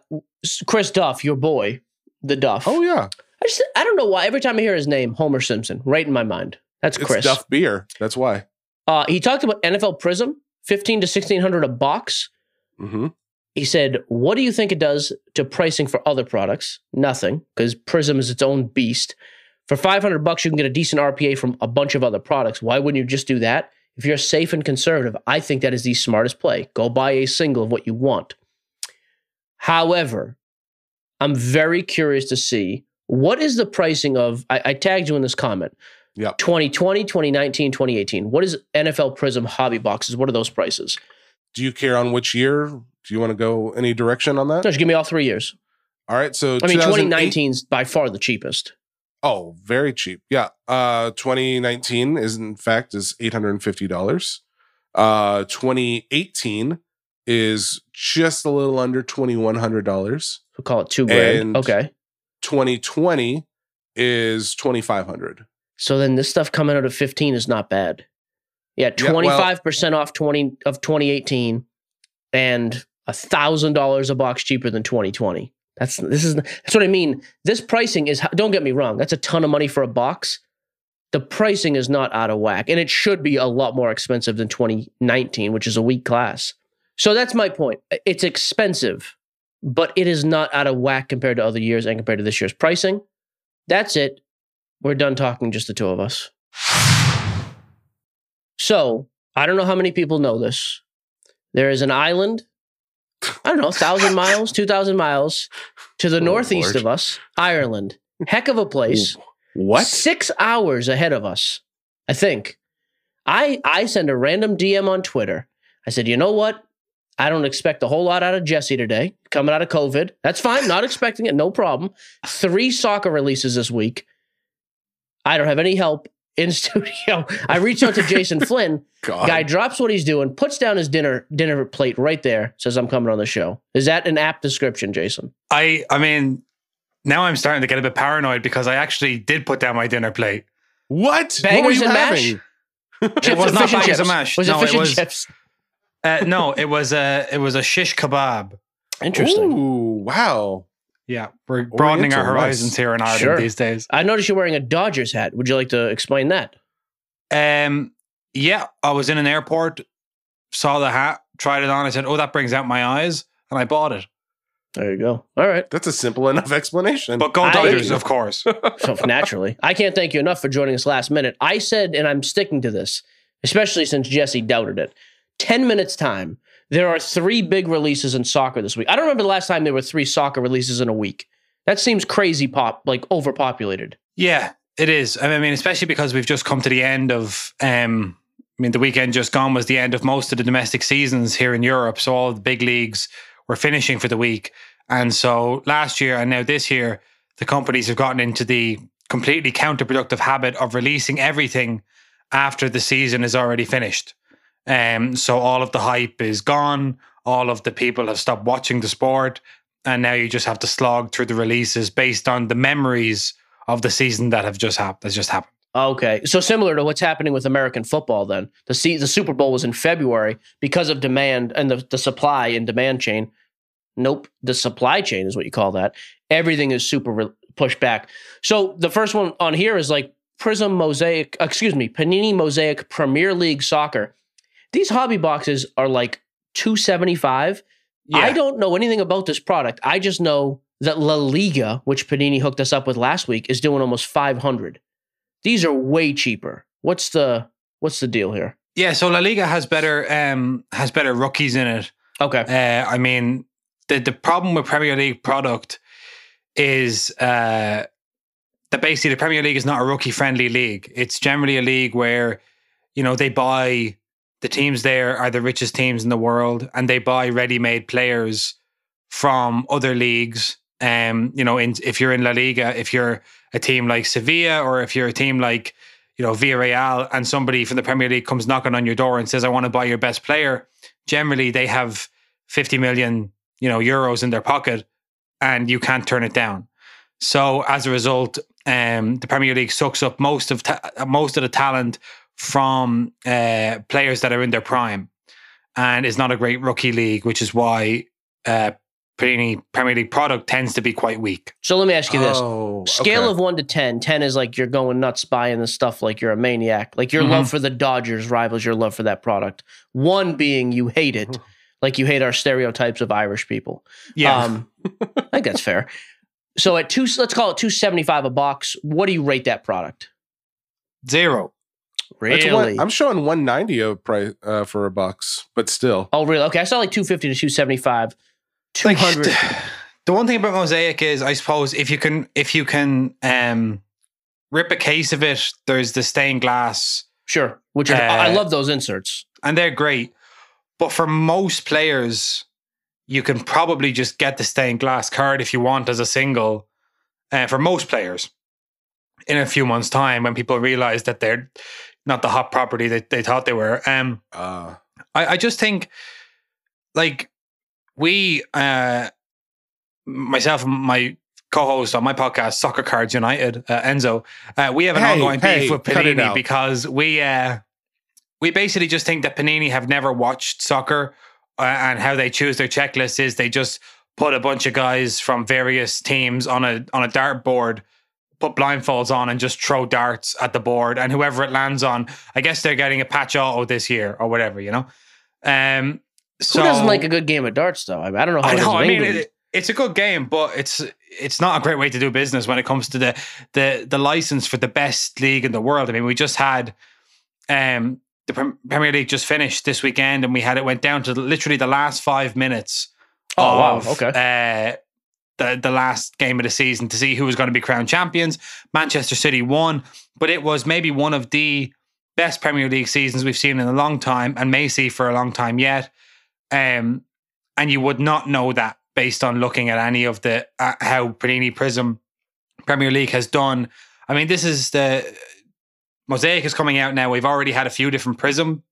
Chris Duff, your boy, the Duff. Oh yeah, I just I don't know why. Every time I hear his name, Homer Simpson, right in my mind. That's it's Chris. Duff beer. That's why. Uh, he talked about NFL Prizm, fifteen to sixteen hundred a box. hmm He said, "What do you think it does to pricing for other products? Nothing, because Prizm is its own beast. For five hundred bucks, you can get a decent RPA from a bunch of other products. Why wouldn't you just do that? If you're safe and conservative, I think that is the smartest play. Go buy a single of what you want. However, I'm very curious to see what is the pricing of. I, I tagged you in this comment. Yep. 2020, 2019, 2018. What is NFL Prizm hobby boxes? What are those prices? Do you care on which year? Do you want to go any direction on that? No, just give me all three years. All right. So I mean, 2019 is by far the cheapest. Oh, very cheap. Yeah. Uh 2019 is in fact is $850. Uh 2018 is just a little under $2100. We'll call it two grand. And- okay. 2020 is 2500. So then this stuff coming out of 15 is not bad. Yeah, Yeah, well- 25% off 20 of 2018 and a thousand dollars a box cheaper than 2020. That's this is that's what I mean. This pricing is don't get me wrong, that's a ton of money for a box. The pricing is not out of whack, and it should be a lot more expensive than 2019, which is a weak class. So that's my point. It's expensive, but it is not out of whack compared to other years and compared to this year's pricing. That's it. We're done talking, just the two of us. So I don't know how many people know this. There is an island, I don't know, thousand miles, two thousand miles to the Oh, northeast Lord. of us, Ireland. Heck of a place. What? Six hours ahead of us, I think. I I send a random DM on Twitter. I said, you know what? I don't expect a whole lot out of Jesse today, coming out of COVID. That's fine. Not expecting it. No problem. Three soccer releases this week. I don't have any help in studio. I reach out to Jason Flynn. God. Guy drops what he's doing, puts down his dinner dinner plate right there, says, I'm coming on the show. Is that an apt description, Jason? I I mean, now I'm starting to get a bit paranoid because I actually did put down my dinner plate. what? Bangers what were you and mash? having? Chips was not fish and bangers chips. and mash. Was No, it it fish and was- chips? Uh, no, it was a it was a shish kebab. Interesting. Ooh, wow. Yeah, we're broadening our horizons nice. here in Ireland Sure. these days. I noticed you're wearing a Dodgers hat. Would you like to explain that? Um, yeah, I was in an airport, saw the hat, tried it on. I said, "Oh, that brings out my eyes," and I bought it. There you go. All right. That's a simple enough explanation. But go I- Dodgers, of course. So naturally, I can't thank you enough for joining us last minute. I said, and I'm sticking to this, especially since Jesse doubted it. 10 minutes time. There are three big releases in soccer this week. I don't remember the last time there were three soccer releases in a week. That seems crazy pop, like overpopulated. Yeah, it is. I mean, especially because we've just come to the end of. Um, I mean, the weekend just gone was the end of most of the domestic seasons here in Europe. So all the big leagues were finishing for the week, and so last year and now this year, the companies have gotten into the completely counterproductive habit of releasing everything after the season is already finished. Um, so all of the hype is gone. All of the people have stopped watching the sport, and now you just have to slog through the releases based on the memories of the season that have just happened. That's just happened. Okay, so similar to what's happening with American football, then the se- the Super Bowl was in February because of demand and the, the supply and demand chain. Nope, the supply chain is what you call that. Everything is super re- pushed back. So the first one on here is like Prizm Mosaic, excuse me, Panini Mosaic Premier League Soccer. These hobby boxes are like two seventy five. I don't know anything about this product. I just know that La Liga, which Panini hooked us up with last week, is doing almost 500. These are way cheaper. What's the what's the deal here? Yeah, so La Liga has better um has better rookies in it. Okay. Uh, I mean, the the problem with Premier League product is uh, that basically the Premier League is not a rookie friendly league. It's generally a league where you know they buy the teams there are the richest teams in the world, and they buy ready made players from other leagues. Um, you know, in, if you're in La Liga, if you're a team like Sevilla, or if you're a team like you know Villarreal, and somebody from the Premier League comes knocking on your door and says, "I want to buy your best player," generally they have 50 million you know euros in their pocket and you can't turn it down so as a result um the premier league sucks up most of ta- most of the talent from uh players that are in their prime and is not a great rookie league which is why uh Panini Premier League product tends to be quite weak. So let me ask you this. Oh, Scale okay. of 1 to 10. 10 is like you're going nuts buying this stuff like you're a maniac. Like your Mhm. love for the Dodgers rivals your love for that product. 1 being you hate it. Like you hate our stereotypes of Irish people. Yeah, Um, I think that's fair. So at two, let's call it 275 a box. What do you rate that product? zero. That's Really? one- I'm showing 190 a price uh, for a bucks, but still. Oh, really? Okay, I saw like 250 to 275. Like, 200. the one thing about mosaic is i suppose if you can if you can um rip a case of it there's the stained glass sure. Which are, I Uh, love those inserts. and they're great but for most players you can probably just get the stained glass card if you want as a single uh, for most players in a few months time when people realize that they're not the hot property that they thought they were. Um Uh, I, I just think like we uh myself and my co-host on my podcast soccer cards united uh, enzo uh, we have an Hey, ongoing hey, beef with panini because we uh we basically just think that panini have never watched soccer uh, and how they choose their checklist is they just put a bunch of guys from various teams on a on a dart board put blindfolds on and just throw darts at the board and whoever it lands on i guess they're getting a patch auto this year or whatever you know um so Who doesn't like a good game of darts, though? I, mean, I don't know how I it is know. I mean, it, it's a good game, but it's it's not a great way to do business when it comes to the the the license for the best league in the world. I mean, we just had um the Premier League just finished this weekend, and we had it went down to literally the last five minutes. Oh, wow. Okay. Uh, the the last game of the season to see who was going to be crowned champions. Manchester City won, but it was maybe one of the best Premier League seasons we've seen in a long time, and may see for a long time yet. Um, and you would not know that based on looking at any of the uh, how Panini Prizm Premier League has done. I mean, this is the Mosaic is coming out now. We've already had a few different Prizm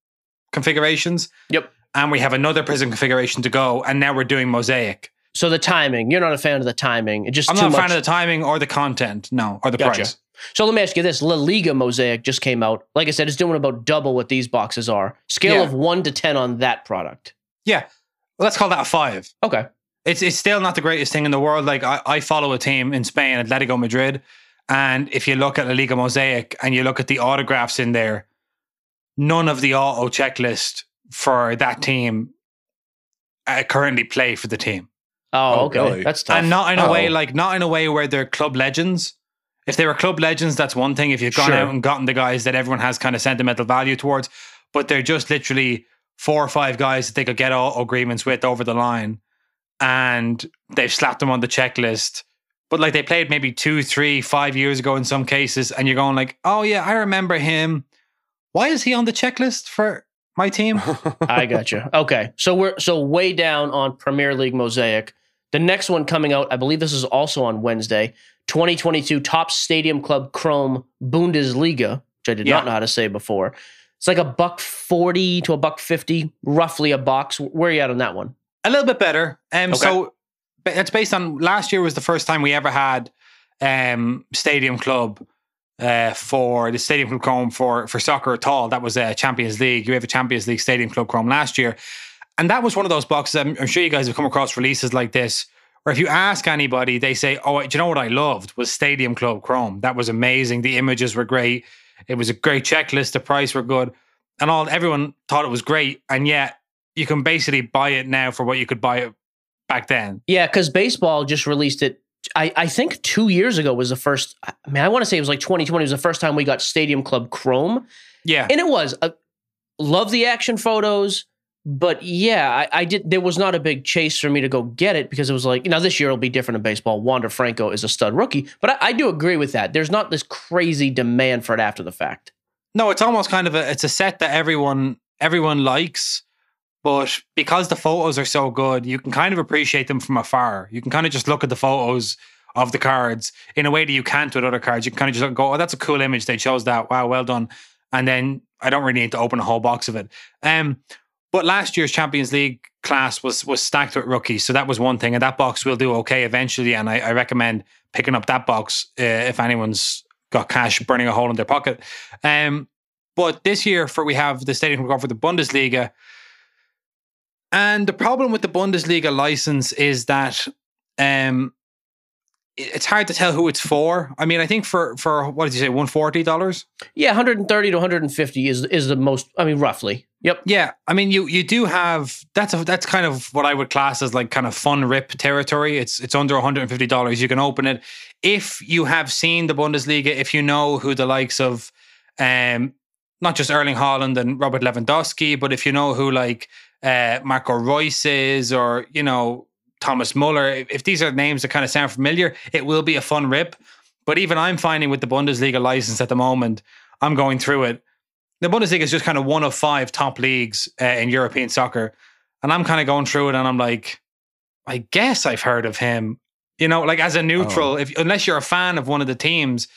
configurations. Yep. And we have another Prizm configuration to go, and now we're doing Mosaic. So the timing, you're not a fan of the timing. It just I'm too not a much. fan of the timing or the content, no, or the Gotcha. price. so let me ask you this: La Liga Mosaic just came out. Like I said, it's doing about double what these boxes are. Scale Yeah. of one to ten on that product. Yeah, let's call that a five. Okay. It's it's still not the greatest thing in the world. Like I, I follow a team in Spain, Atletico Madrid, and if you look at La Liga Mosaic and you look at the autographs in there, none of the auto checklist for that team uh, currently play for the team. Oh, Oh, okay. really? That's tough. And not in a way Oh. like not in a way where they're club legends. If they were club legends, that's one thing. If you've gone Sure. out and gotten the guys that everyone has kind of sentimental value towards, but they're just literally four or five guys that they could get all agreements with over the line, and they've slapped them on the checklist. But like they played maybe two, three, five years ago in some cases, and you're going like, oh yeah, I remember him. Why is he on the checklist for my team? I got you. Okay, so we're so way down on Premier League Mosaic. The next one coming out, I believe this is also on Wednesday. 2022 Topps Stadium Club Chrome Bundesliga, which I did Yeah. not know how to say before. It's like a buck forty to a buck fifty, roughly a box. Where are you at on that one? A little bit better. Um, Okay. So it's based on last year was the first time we ever had um, Stadium Club uh, for the Stadium Club Chrome for for soccer at all. That was a Champions League. You have a Champions League Stadium Club Chrome last year, and that was one of those boxes. I'm, I'm sure you guys have come across releases like this. Where if you ask anybody, they say, "Oh, do you know what I loved was Stadium Club Chrome. That was amazing. The images were great. It was a great checklist. The price were good, and all. Everyone thought it was great, and yet you can basically buy it now for what you could buy it back then. Yeah, because baseball just released it. I, I think two years ago was the first. I mean, I want to say it was like 2020 was the first time we got Stadium Club Chrome, Yeah, and it was. Uh, love the action photos, but yeah, I, I did. There was not a big chase for me to go get it because it was like, you know, this year will be different in baseball. Wander Franco is a stud rookie, but I, I do agree with that. There's not this crazy demand for it after the fact. no, it's almost kind of a it's a set that everyone everyone likes, but because the photos are so good, you can kind of appreciate them from afar. You can kind of just look at the photos of the cards in a way that you can't with other cards. You can kind of just go, "Oh, that's a cool image. They chose that. Wow, well done." And then I don't really need to open a whole box of it. Um, but last year's Champions League class was was stacked with rookies, so that was one thing, and that box will do okay eventually. And I, I recommend picking up that box uh, if anyone's got cash burning a hole in their pocket. Um, but this year, for we have the stadium go for the Bundesliga, and the problem with the Bundesliga license is that um, it's hard to tell who it's for. I mean, I think for for what did you say, one forty dollars? Yeah, 130 to 150 is is the most. I mean, roughly. Yep. Yeah, I mean, you you do have that's a, that's kind of what I would class as like kind of fun rip territory. It's it's under one hundred and fifty dollars. You can open it if you have seen the Bundesliga. If you know who the likes of, um, not just Erling Haaland and Robert Lewandowski, but if you know who like uh, Marco Reus is, or you know Thomas Muller. If, these are names that kind of sound familiar, it will be a fun rip. But even I'm finding with the Bundesliga license at the moment, I'm going through it the Bundesliga is just kind of one of five top leagues uh, in European soccer. And I'm kind of going through it and I'm like, I guess I've heard of him. You know, like as a neutral, if unless you're a fan of one of the teams,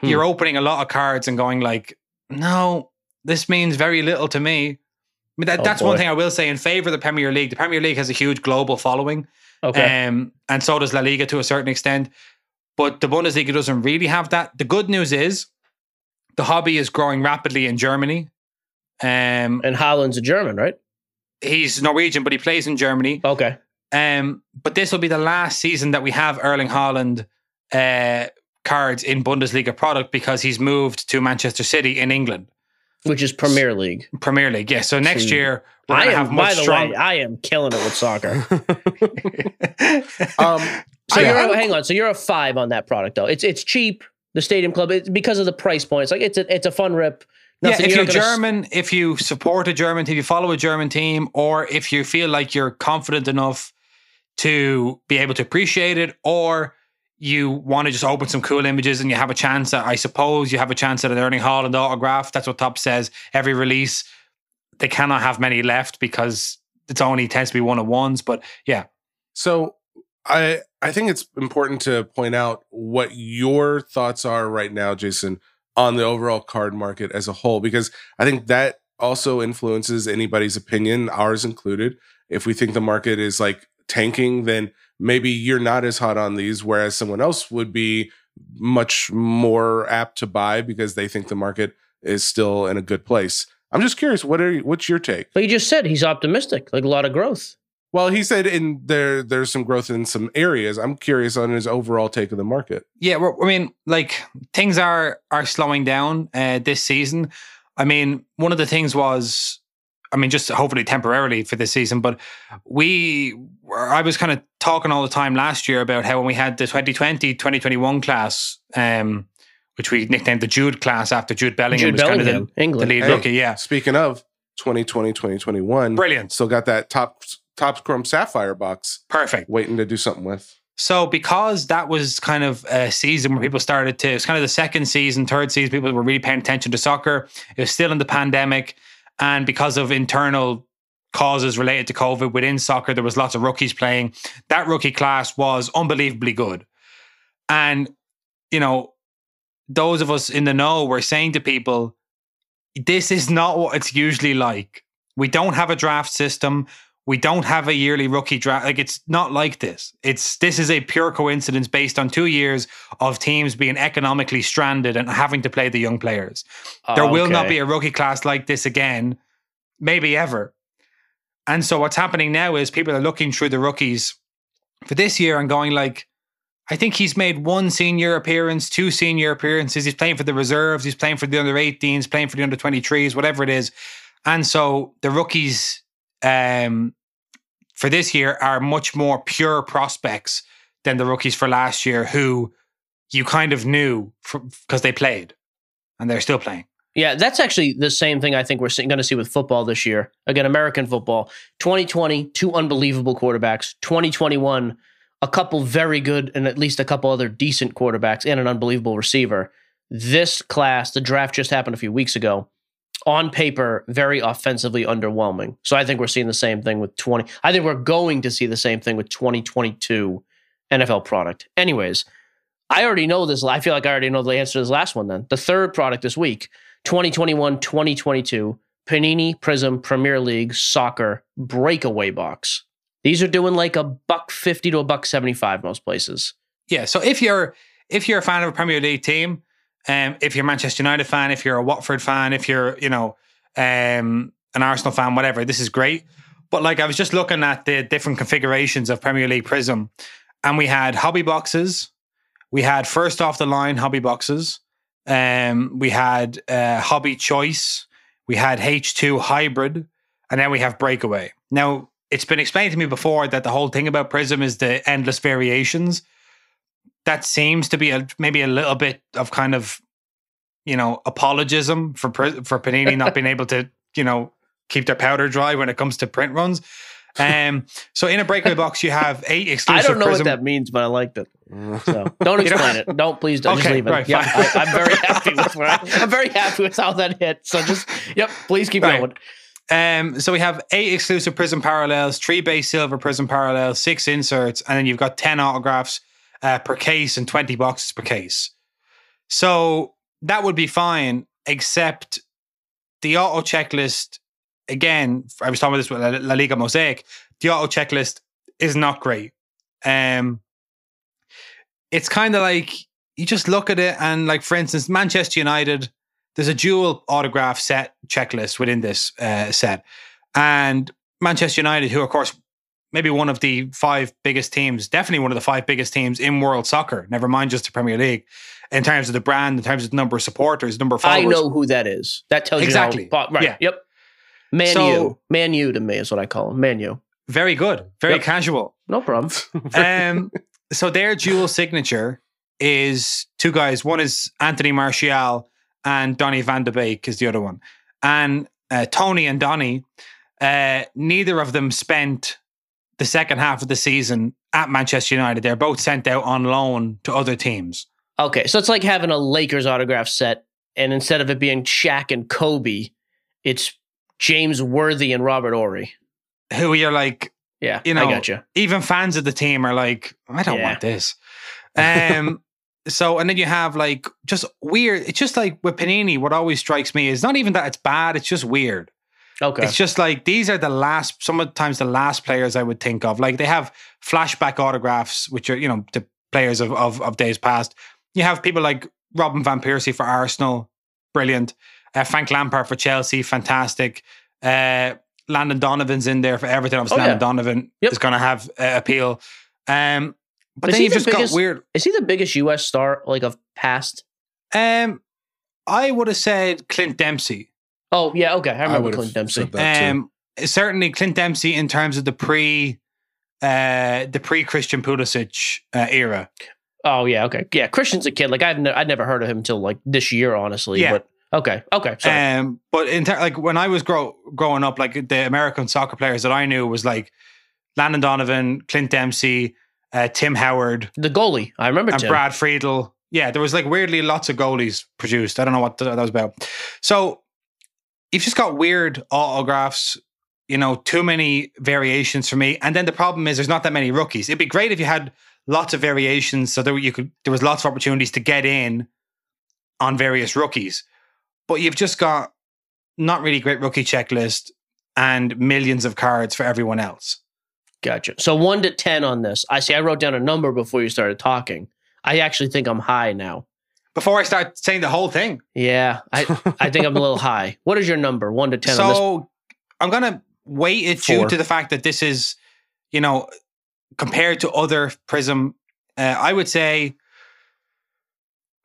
Hmm. you're opening a lot of cards and going like, no, this means very little to me. I mean, that, Oh, that's one thing I will say in favor of the Premier League. The Premier League has a huge global following, Okay. um, and so does La Liga to a certain extent. But the Bundesliga doesn't really have that. The good news is the hobby is growing rapidly in Germany. Um, and Haaland's a German, right? he's Norwegian, but he plays in Germany. Okay. Um, but this will be the last season that we have Erling Haaland uh, cards in Bundesliga product because he's moved to Manchester City in England, Which is Premier League. Premier League. Yeah. So next See, year we're I gonna am, have by much the strong. way, I am killing it with soccer. um, So I- you're I- a, hang on. So you're a five on that product though. It's it's cheap. The Stadium Club it's because of the price point. It's like it's a it's a fun rip. Yeah, if you're you're not gonna s- German, if you support a German team, you follow a German team, or if you feel like you're confident enough to be able to appreciate it, or you want to just open some cool images and you have a chance at, I suppose, you have a chance at an Erling Haaland autograph. That's what Topps says. Every release, they cannot have many left because it's only tends to be one of ones. But yeah, So I I think it's important to point out what your thoughts are right now, Jason, on the overall card market as a whole, because I think that also influences anybody's opinion, ours included. If we think the market is like tanking, then maybe you're not as hot on these, whereas someone else would be much more apt to buy because they think the market is still in a good place. I'm just curious, what are you, what's your take? But you just said he's optimistic, like a lot of growth. Well, he said in there there's some growth in some areas. I'm curious on his overall take of the market. Yeah, well, I mean, like things are are slowing down uh, this season. I mean, one of the things was, I mean, just hopefully temporarily for this season, but we, I was kind of talking all the time last year about how when we had the 2020 2021 class, um, which we nicknamed the Jude class after Jude Bellingham Jude was kind of Bellingham, the, the England. lead Hey. rookie. Yeah, Speaking of 2020, 2021, brilliant, still got that top Topps chrome sapphire box perfect. waiting to do something with. So because that was kind of a season where people started to, it's kind of the second season, third season, people were really paying attention to soccer. It was still in the pandemic. And because of internal causes related to COVID within soccer, there was lots of rookies playing. That rookie class was unbelievably good. And, you know, those of us in the know were saying to people, this is not what it's usually like. We don't have a draft system. We don't have a yearly rookie draft. Like it's not like this. It's this is a pure coincidence based on two years of teams being economically stranded and having to play the young players. There will not be a rookie class like this again, maybe ever. And so what's happening now is people are looking through the rookies for this year and going like, I think he's made one senior appearance, two senior appearances. He's playing for the reserves. He's playing for the under 18s, playing for the under 23s, whatever it is. And so the rookies um, for this year are much more pure prospects than the rookies for last year, who you kind of knew because they played and they're still playing. Yeah, that's actually the same thing I think we're going to see with football this year. Again, American football. 2020, two unbelievable quarterbacks. 2021, a couple very good and at least a couple other decent quarterbacks and an unbelievable receiver. This class, the draft just happened a few weeks ago. On paper, very offensively underwhelming. So I think we're seeing the same thing with 20. I think we're going to see the same thing with 2022 NFL product. Anyways, I already know this. I feel like I already know the answer to this last one then. The third product this week 2021 2022 Panini Prizm Premier League Soccer Breakaway Box. These are doing like a buck 50 to a buck 75 most places. Yeah. So if you're if you're a fan of a Premier League team, um, if you're Manchester United fan, if you're a Watford fan, if you're you know um, an Arsenal fan, whatever, this is great. But like I was just looking at the different configurations of Premier League Prizm, and we had hobby boxes, we had first off the line hobby boxes, um, we had uh, hobby choice, we had H2 hybrid, and then we have breakaway. Now it's been explained to me before that the whole thing about Prizm is the endless variations that seems to be a, maybe a little bit of kind of you know apologism for for Panini not being able to you know keep their powder dry when it comes to print runs. Um, so in a breakaway box you have eight exclusive. I don't know Prizm- what that means, but I liked it. So don't explain it. Don't please don't just Okay, leave it. right, yeah. I, am very happy with where I, I'm very happy with how that hit. So just yep, please keep Right. going. Um, so we have eight exclusive Prizm parallels, three base silver Prizm parallels, six inserts, and then you've got ten autographs uh, per case and twenty boxes per case. So that would be fine, except the auto checklist. Again, I was talking about this with La- La Liga Mosaic. The auto checklist is not great. Um, it's kind of like you just look at it and, like, for instance, Manchester United there's a dual autograph set checklist within this uh, set. And Manchester United, who, of course, maybe one of the five biggest teams, definitely one of the five biggest teams in world soccer, never mind just the Premier League, in terms of the brand, in terms of the number of supporters, number of I know who that is. That tells Exactly. you exactly. Right. Yeah. Yep. Man So- U. Man U to me is what I call him. Man U. Very good, very Yep. casual. No problem. Um, so their dual signature is two guys. One is Anthony Martial and Donny van de Beek is the other one. And uh, Tony and Donny, uh, neither of them spent the second half of the season at Manchester United. They're both sent out on loan to other teams. Okay, so it's like having a Lakers autograph set, and instead of it being Shaq and Kobe, it's James Worthy and Robert Horry. Who you're like, Yeah, You know, I got you. even fans of the team are like, I don't Yeah. want this. Um, so and then you have like just weird. It's just like with Panini. What always strikes me is not even that it's bad. It's just weird. Okay, It's just like these are the last, sometimes the last players I would think of. Like they have flashback autographs, which are you know the players of of, of days past. You have people like Robin van Persie for Arsenal, brilliant. Uh, Frank Lampard for Chelsea, fantastic. Uh, Landon Donovan's in there for everything. Obviously, Oh, yeah. Landon Donovan Yep. is going to have uh, appeal. Um, but Is then he you've the just biggest- got weird. Is he the biggest U.S. star like of past? Um, I would have said Clint Dempsey. Oh yeah, okay. I remember would've Clint Dempsey. said that too. Um, certainly Clint Dempsey in terms of the pre, uh, the pre Christian Pulisic uh, era. Oh yeah, okay. Yeah, Christian's a kid. Like I've ne- I'd never heard of him until like this year, honestly. Yeah. But okay, okay. Sorry. Um, but in ter- like when I was grow- growing up, like the American soccer players that I knew was like Landon Donovan, Clint Dempsey, uh, Tim Howard, the goalie. I remember and Tim. Brad Friedel. Yeah, there was like weirdly lots of goalies produced. I don't know what th- that was about. So you've just got weird autographs. You know, too many variations for me. And then the problem is there's not that many rookies. It'd be great if you had lots of variations, so there you could there was lots of opportunities to get in on various rookies. But you've just got not really great rookie checklist and millions of cards for everyone else. Gotcha. So one to ten on this. I see. I wrote down a number before you started talking. I actually think I'm high now. Before I start saying the whole thing, Yeah, I I think I'm a little high. What is your number? One to ten on this? so I'm gonna weight it due to the fact that this is, you know, compared to other Prizm, uh, I would say,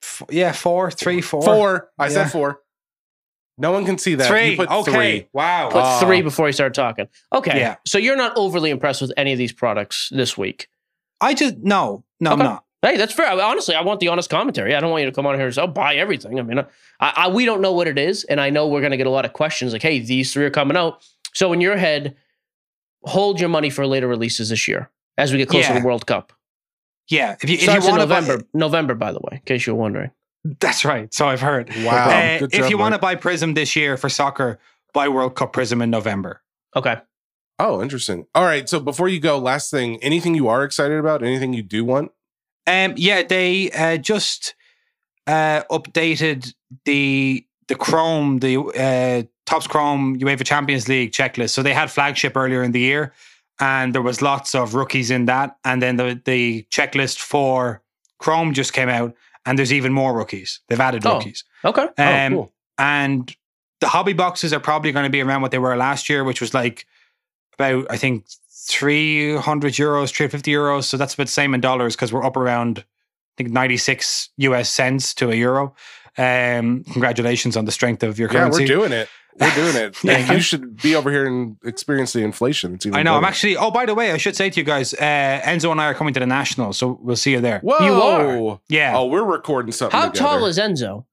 f- yeah, four, three, four, Four. I Yeah. said four. No one can see that. three. You put okay, three. wow. Put Oh. three before you start talking. Okay. Yeah. So you're not overly impressed with any of these products this week. I just no, no, I'm not. Hey, that's fair. I- Honestly, I want the honest commentary. I don't want you to come on here and say, "Oh, buy everything." I mean, I, I, we don't know what it is, and I know we're going to get a lot of questions like, "Hey, these three are coming out." So in your head, hold your money for later releases this year as we get closer to the World Cup. Yeah, if you, if you Starts in want to buy, November. November, by the way, in case you're wondering. that's right. So I've heard. Wow. Uh, Good if you want to buy Prizm this year for soccer, buy World Cup Prizm in November. Okay. Oh, interesting. All right. So before you go, last thing, anything you are excited about? Anything you do want? Um, yeah, they uh, just uh, updated the the Chrome, the uh, Topps Chrome UEFA Champions League checklist. So they had flagship earlier in the year, and there was lots of rookies in that. And then the the checklist for Chrome just came out, and there's even more rookies. They've added Oh. rookies. Okay. Um, oh, cool. and the hobby boxes are probably going to be around what they were last year, which was like about I think three hundred euros, three fifty euros. So that's about the same in dollars because we're up around I think ninety six US cents to a euro. Um, congratulations on the strength of your currency. Yeah, we're doing it. We're doing it. Thank you you. should be over here and experience the inflation. It's even I know. I'm actually. Oh, by the way, I should say to you guys, uh, Enzo and I are coming to the national, so we'll see you there. Whoa. You are. Yeah, Oh, we're recording something. How together. tall is Enzo?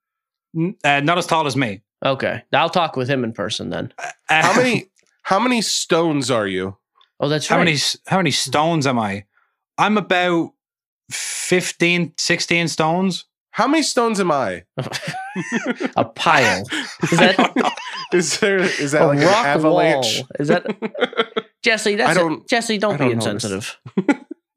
N- uh, not as tall as me. Okay, I'll talk with him in person then. Uh, how many? How many stones are you? Oh, that's How right. many? How many hmm. stones am I? I'm about 15, 16 stones. How many stones am I? a pile. Is I that don't know. Is there? Is that a like an rock avalanche? wall? Is that Jesse? That's I don't- Jesse. Don't, I be don't notice. insensitive.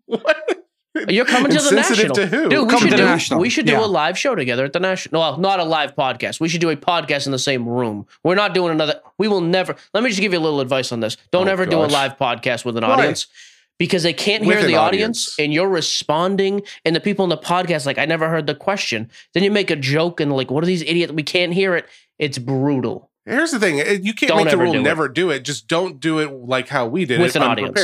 what? You're coming to the national, to who? dude. We should do. national. We should do Yeah. a live show together at the national. Well, not a live podcast. We should do a podcast in the same room. We're not doing another. We will never. Let me just give you a little advice on this. Don't Oh, ever do a live podcast with an Why? audience. Because they can't hear the audience, audience. and you're responding, and the people in the podcast like, I never heard the question. Then you make a joke, and like, what are these idiots? We can't hear it. It's brutal. Here's the thing: you can't Don't make the rule do it. never do it. Just don't do it like how we did With it, an audience.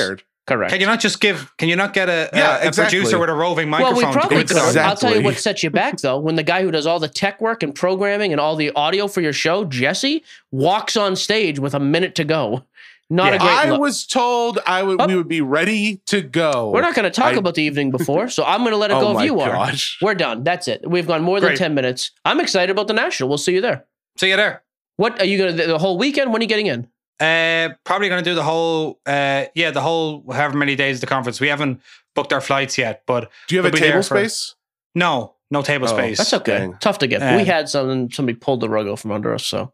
Unprepared. Correct. Can you not just give? Can you not get a, a- Yeah, a, exactly. producer with a roving microphone? Well, microphone? we probably into could. Exactly. I'll tell you what sets you back though. When the guy who does all the tech work and programming and all the audio for your show, Jesse, walks on stage with a minute to go. Not Yeah. a great I look. was told I would. Oh. We would be ready to go. We're not going to talk I- about the evening before, so I'm going to let it oh go my if you are. We're done. That's it. We've gone more than Great. 10 minutes. I'm excited about the national. We'll see you there. See you there. What are you going to the whole weekend? When are you getting in? Uh, probably going to do the whole. Uh, yeah, the whole however many days of the conference. We haven't booked our flights yet, but Do you have a We'll be there table for- space? no, no table Oh, space. That's okay. Dang. Tough to get. Uh, we had something. Somebody pulled the rug out from under us. So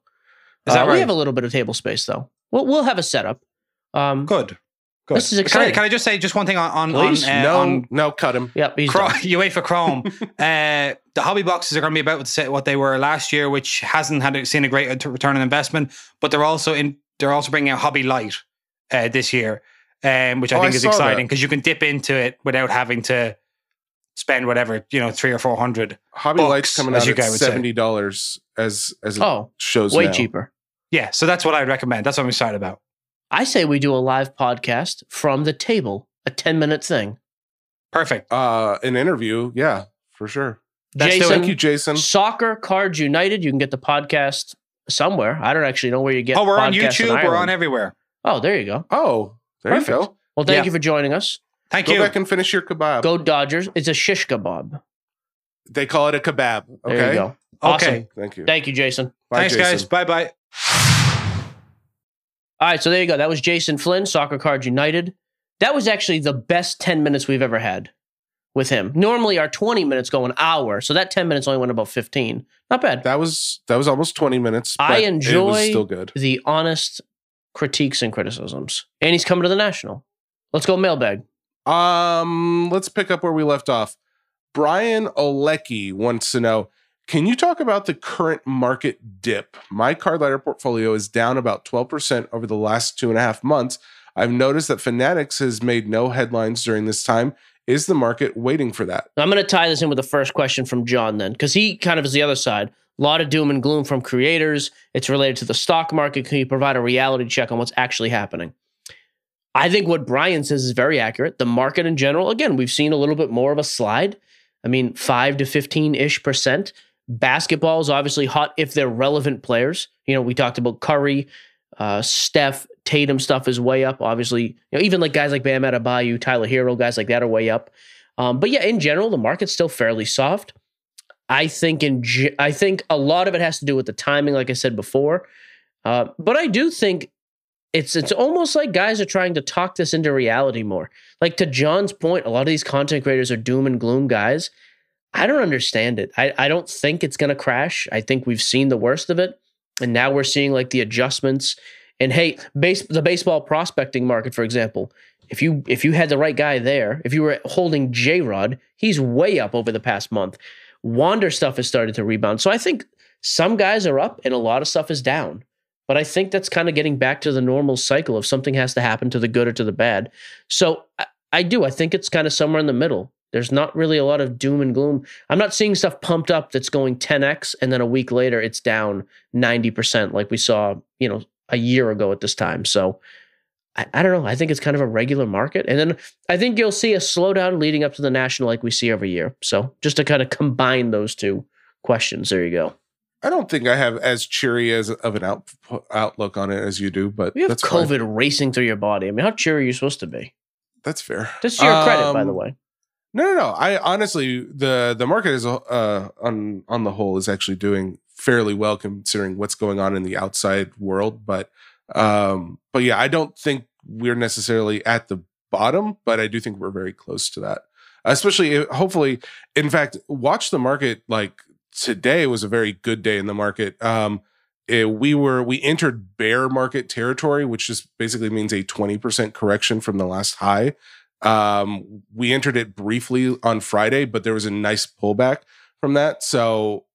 Is that Uh, right? we have a little bit of table space though. We'll we'll have a setup. Um, Good. Good. This is Can I, exciting. can I just say just one thing on on, Please. on, uh, no, on no, cut him. Yep. He's Cro- done. UEFA Chrome. uh, the hobby boxes are going to be about what they- were last year, which hasn't had seen a great return on investment. But they're also in. They're also bringing out Hobby Lite uh, this year, um, which I Oh, think I is exciting because you can dip into it without having to spend whatever you know three or four hundred. Hobby Books, Light's coming as out you at guys would seventy dollars as as it Oh, shows way now. cheaper. Yeah, so that's what I'd recommend. That's what I'm excited about. I say we do a live podcast from the table, a 10 minute thing. Perfect. Uh, an interview, yeah, for sure. Let's Jason. Thank you, Jason. Soccer Cards United. You can get the podcast somewhere. I don't actually know where you get. oh, we're on YouTube. We're on everywhere. Oh, there you go. Oh, there Perfect. you go. Well, thank Yeah. you for joining us. Thank Go you. back and finish your kebab. Go Dodgers. It's a shish kebab. They call it a kebab. Okay. There you go. Awesome. Okay. Thank you. Thank you, Jason. Bye, Thanks, Jason. guys. Bye bye. All right, so there you go. That was Jason Flynn, Soccer Cards United. That was actually the best 10 minutes we've ever had with him. Normally our 20 minutes go an hour, so that 10 minutes only went about 15. Not bad. That was that was almost twenty minutes. I but it was enjoy- still good. The honest critiques and criticisms. And he's coming to the National. Let's go mailbag. Um, let's pick up where we left off. Brian Olecki wants to know Can you talk about the current market dip? My card ladder portfolio is down about 12% over the last two and a half months. I've noticed that Fanatics has made no headlines during this time. Is the market waiting for that? I'm going to tie this in with the first question from John then, because he kind of is the other side. A lot of doom and gloom from creators. It's related to the stock market. Can you provide a reality check on what's actually happening? I think what Brian says is very accurate. The market in general, again, we've seen a little bit more of a slide. I mean, five to 15 ish percent. Basketball is obviously hot if they're relevant players. You know, we talked about Curry, uh, Steph, Tatum stuff is way up. Obviously, you know, even like guys like Bam Adebayo, Tyler Herro, guys like that are way up. Um, but yeah, in general, the market's still fairly soft. I think in ge- I think a lot of it has to do with the timing, like I said before. Uh, but I do think it's it's almost like guys are trying to talk this into reality more. Like to John's point, a lot of these content creators are doom and gloom guys. I don't understand it. I, I don't think it's gonna crash. I think we've seen the worst of it. And now we're seeing like the adjustments. And hey, base the baseball prospecting market, for example, if you if you had the right guy there, if you were holding J Rod, he's way up over the past month. Wander stuff has started to rebound. So I think some guys are up and a lot of stuff is down. But I think that's kind of getting back to the normal cycle of something has to happen to the good or to the bad. So I, I do. I think it's kind of somewhere in the middle. There's not really a lot of doom and gloom. I'm not seeing stuff pumped up that's going 10x and then a week later it's down 90% like we saw, you know, a year ago at this time. So I, I don't know. I think it's kind of a regular market. And then I think you'll see a slowdown leading up to the national like we see every year. So just to kind of combine those two questions, there you go. I don't think I have as cheery as of an out, outlook on it as you do, but We have that's fine. COVID racing through your body. I mean, how cheery are you supposed to be? That's fair. To your credit, by Um, the way. No, no, no. I honestly, the the market is uh, on on the whole is actually doing fairly well considering what's going on in the outside world. But um, but yeah, I don't think we're necessarily at the bottom, but I do think we're very close to that. Especially, if- hopefully, in fact, watch the market. Like today was a very good day in the market. Um, it- we were we entered bear market territory, which just basically means a twenty percent correction from the last high. Um, we entered it briefly on Friday, but there was a nice pullback from that. So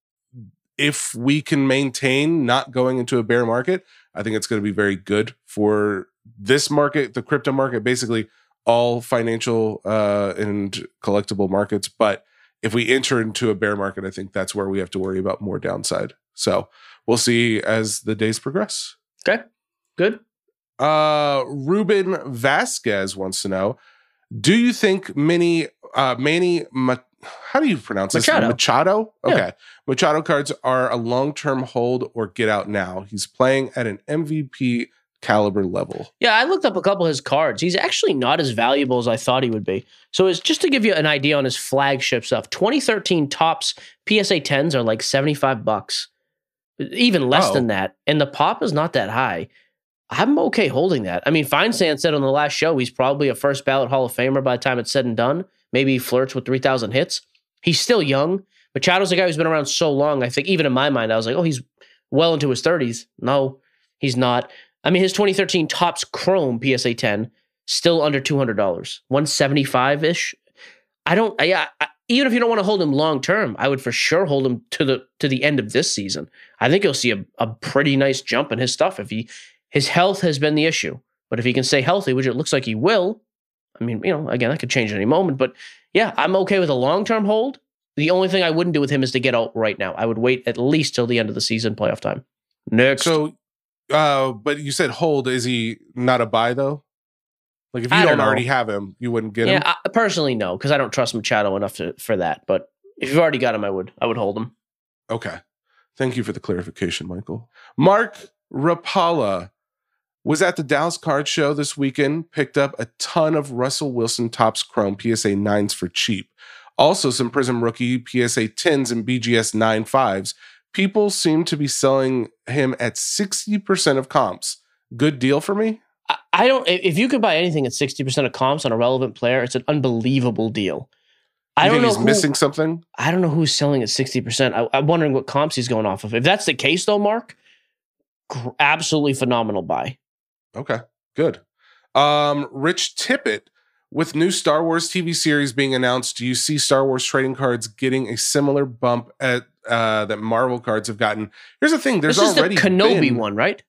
if we can maintain not going into a bear market, I think it's going to be very good for this market, the crypto market, basically all financial uh, and collectible markets. But if we enter into a bear market, I think that's where we have to worry about more downside. So we'll see as the days progress. Okay. Good. Uh, Ruben Vasquez wants to know: Do you think many, uh, Manny Ma- how do you pronounce this? Machado. Machado. Yeah. Okay, Machado cards are a long term hold or get out now. He's playing at an MVP caliber level. Yeah, I looked up a couple of his cards. He's actually not as valuable as I thought he would be. So it's just to give you an idea on his flagship stuff. 2013 Topps PSA 10s are like 75 bucks. Even less Oh. than that. And the pop is not that high. I'm okay holding that. I mean, Feinsand said on the last show he's probably a first ballot Hall of Famer by the time it's said and done. Maybe flirts with 3,000 hits. He's still young. Machado's a guy who's been around so long. I think even in my mind, I was like, oh, he's well into his 30s. No, he's not. I mean, his 2013 Topps Chrome PSA 10 still under $200, 175 ish. I don't. I, I, even if you don't want to hold him long term, I would for sure hold him to the to the end of this season. I think you'll see a, a pretty nice jump in his stuff if he his health has been the issue. But if he can stay healthy, which it looks like he will, I mean, you know, again, that could change at any moment. But yeah, I'm okay with a long term hold. The only thing I wouldn't do with him is to get out right now. I would wait at least till the end of the season, playoff time. Next, So Uh, but you said hold. Is he not a buy though? Like if you I don't, don't already have him, you wouldn't get yeah, him. I, personally, no, because I don't trust Machado enough to, for that. But if you've already got him, I would I would hold him. Okay. Thank you for the clarification, Michael. Mark Rapala was at the Dallas Card Show this weekend, picked up a ton of Russell Wilson Topps Chrome PSA 9s for cheap. Also, some Prizm Rookie PSA 10s and BGS 9 5s. People seem to be selling him at 60% of comps. Good deal for me? I, don't. If you could buy anything at sixty percent of comps on a relevant player, it's an unbelievable deal. I don't know he's who, missing something? I don't know who's selling at sixty percent. I'm wondering what comps he's going off of. If that's the case, though, Mark, gr- absolutely phenomenal buy. Okay, good. Um, Rich Tippett, with new Star Wars TV series being announced, do you see Star Wars trading cards getting a similar bump at uh, that Marvel cards have gotten? Here's the thing: there's is the already Kenobi been- one, right?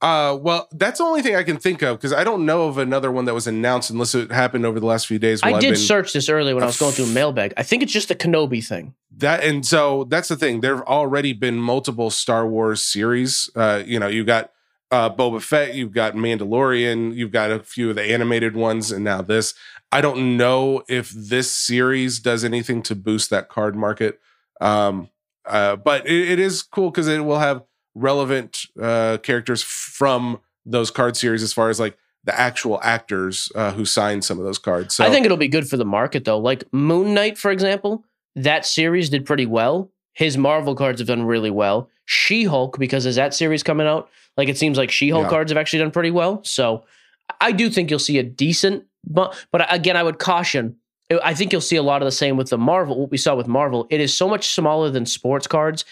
Uh, well, that's the only thing I can think of because I don't know of another one that was announced unless it happened over the last few days. while I I've did search this earlier when I was going through mailbag. I think it's just the Kenobi thing. that and so that's the thing there've already been multiple star wars series uh you know you've got uh boba fett you've got mandalorian you've got a few of the animated ones and now this i don't know if this series does anything to boost that card market um uh but it, it is cool because it will have relevant uh characters from those card series as far as like the actual actors uh, who signed some of those cards so I think it'll be good for the market though. Like Moon Knight, for example, that series did pretty well. His Marvel cards have done really well. She Hulk, because as that series coming out, like it seems like She Hulk Yeah. cards have actually done pretty well. So I do think you'll see a decent, but but again, I would caution. I think you'll see a lot of the same with the Marvel. What we saw with Marvel, it is so much smaller than sports cards.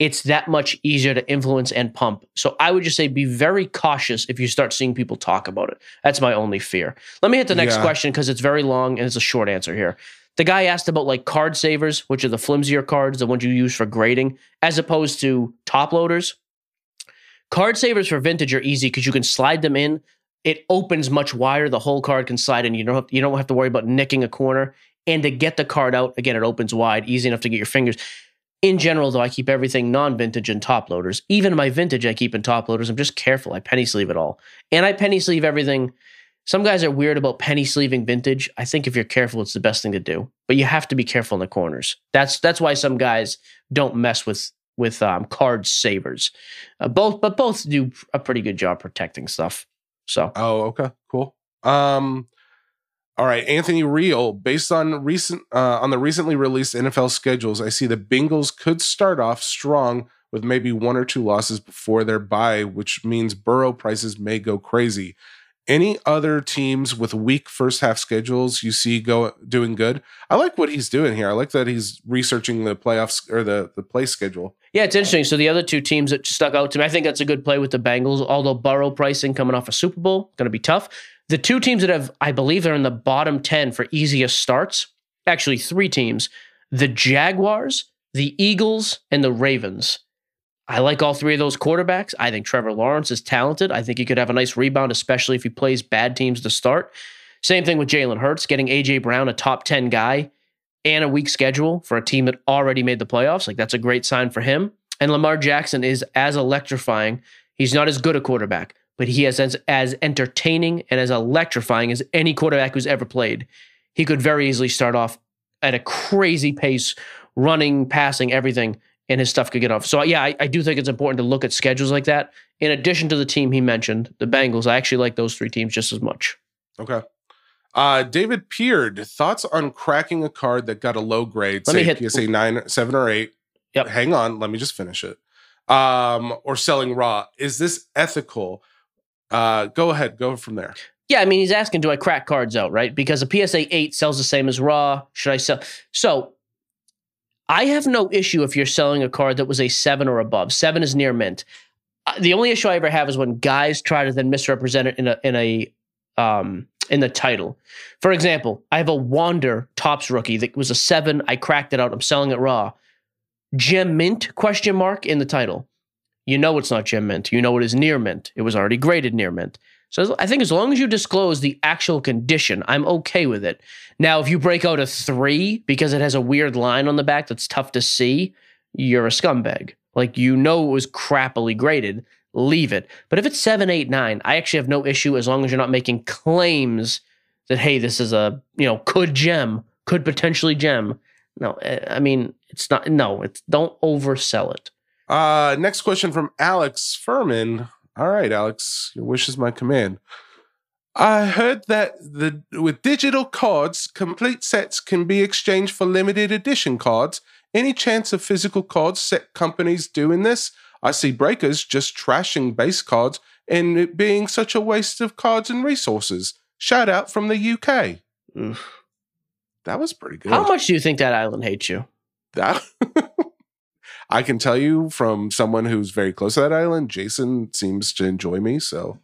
It's that much easier to influence and pump. So I would just say be very cautious if you start seeing people talk about it. That's my only fear. Let me hit the next Yeah. question because it's very long and it's a short answer here. The guy asked about like card savers, which are the flimsier cards, the ones you use for grading, as opposed to top loaders. Card savers for vintage are easy because you can slide them in. It opens much wider. The whole card can slide in. You don't have, you don't have to worry about nicking a corner. And to get the card out, again, it opens wide, easy enough to get your fingers. In general, though, I keep everything non-vintage in top loaders. Even my vintage, I keep in top loaders. I'm just careful. I penny sleeve it all, and I penny sleeve everything. Some guys are weird about penny sleeving vintage. I think if you're careful, it's the best thing to do. But you have to be careful in the corners. That's that's why some guys don't mess with with um, card savers. Uh, both, but both do a pretty good job protecting stuff. So Oh, okay, cool. Um, all right, Anthony Real. Based on recent uh, on the recently released NFL schedules, I see the Bengals could start off strong with maybe one or two losses before their bye, which means Burrow prices may go crazy. Any other teams with weak first half schedules you see go doing good? I like what he's doing here. I like that he's researching the playoffs or the the play schedule. Yeah, it's interesting. So the other two teams that stuck out to me, I think that's a good play with the Bengals. Although Burrow pricing coming off a Super Bowl going to be tough. The two teams that have, I believe, they're in the bottom ten for easiest starts. Actually, three teams: the Jaguars, the Eagles, and the Ravens. I like all three of those quarterbacks. I think Trevor Lawrence is talented. I think he could have a nice rebound, especially if he plays bad teams to start. Same thing with Jalen Hurts, getting AJ Brown, a top 10 guy, and a weak schedule for a team that already made the playoffs. Like, that's a great sign for him. And Lamar Jackson is as electrifying. He's not as good a quarterback, but he is as, as entertaining and as electrifying as any quarterback who's ever played. He could very easily start off at a crazy pace, running, passing, everything, and his stuff could get off. So, yeah, I, I do think it's important to look at schedules like that. In addition to the team he mentioned, the Bengals, I actually like those three teams just as much. Okay. Uh, David Peard, thoughts on cracking a card that got a low grade, Let me say hit- PSA nine, seven, or eight. Yep. Hang on, let me just finish it. Um, or selling raw. Is this ethical? Uh, go ahead, go from there. Yeah, I mean, he's asking, do I crack cards out, right? Because a PSA 8 sells the same as Raw. Should I sell? So I have no issue if you're selling a card that was a 7 or above. 7 is near mint. Uh, the only issue I ever have is when guys try to then misrepresent it in a in a um in the title. For example, I have a Wander Topps rookie that was a 7. I cracked it out. I'm selling it raw. Gem mint question mark in the title. You know it's not gem mint. You know it is near mint. It was already graded near mint. So I think as long as you disclose the actual condition, I'm okay with it. Now, if you break out a three because it has a weird line on the back that's tough to see, you're a scumbag. Like you know it was crappily graded. leave it. But if it's seven, eight, nine, I actually have no issue as long as you're not making claims that hey, this is a you know could gem, could potentially gem. No, eh, I mean it's not. No, it's don't oversell it. Uh, next question from Alex Furman. All right, Alex, your wish is my command. I heard that the with digital cards, complete sets can be exchanged for limited edition cards. Any chance of physical cards set companies doing this? I see breakers just trashing base cards and it being such a waste of cards and resources. Shout out from the UK. Oof. That was pretty good. How much do you think that island hates you? That I can tell you from someone who's very close to that island, Jason seems to enjoy me. So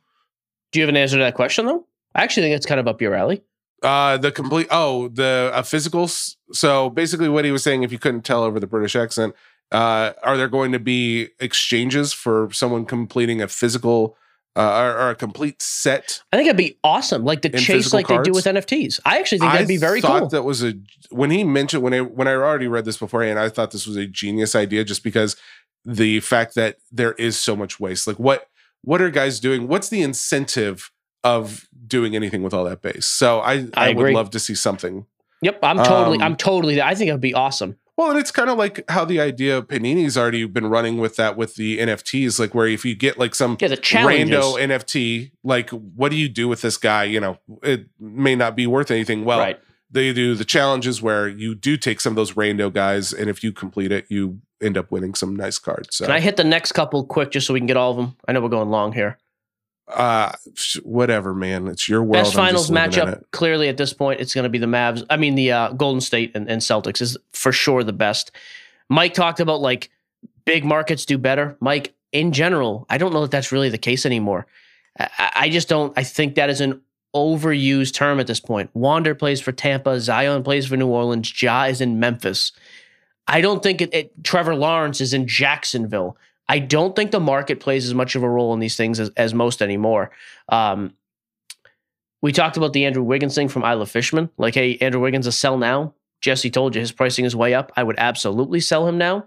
Do you have an answer to that question though? I actually think it's kind of up your alley. uh the complete oh, the uh, physicals. So basically what he was saying, if you couldn't tell over the British accent, uh, are there going to be exchanges for someone completing a physical uh, or, or a complete set? I think it'd be awesome, like the chase, like they do with NFTs. I actually think that'd be very thought cool. That was a when he mentioned when I when I already read this beforehand, I thought this was a genius idea just because the fact that there is so much waste. Like what what are guys doing? What's the incentive of doing anything with all that base? So I I, I would love to see something. yep, I'm totally, Um, I'm totally. I think it'd be awesome. Well, and it's kind of like how the idea of Panini's already been running with that with the NFTs, like where if you get like some Yeah, rando NFT, like what do you do with this guy? You know, it may not be worth anything. Well, right. they do the challenges where you do take some of those rando guys, and if you complete it, you end up winning some nice cards. So, Can I hit the next couple quick just so we can get all of them? I know we're going long here. Uh, whatever, man, it's your world. Best finals matchup, clearly at this point, it's going to be the Mavs. I mean, the uh, Golden State and, and Celtics is for sure the best. Mike talked about like big markets do better. Mike, in general, I don't know that that's really the case anymore. I, I- I just don't. I think that is an overused term at this point. Wander plays for Tampa. Zion plays for New Orleans. Ja is in Memphis. I don't think it, it. Trevor Lawrence is in Jacksonville. I don't think the market plays as much of a role in these things as, as most anymore. Um, we talked about the Andrew Wiggins thing from Isla Fishman. Like, hey, Andrew Wiggins a sell now. Jesse told you his pricing is way up. I would absolutely sell him now.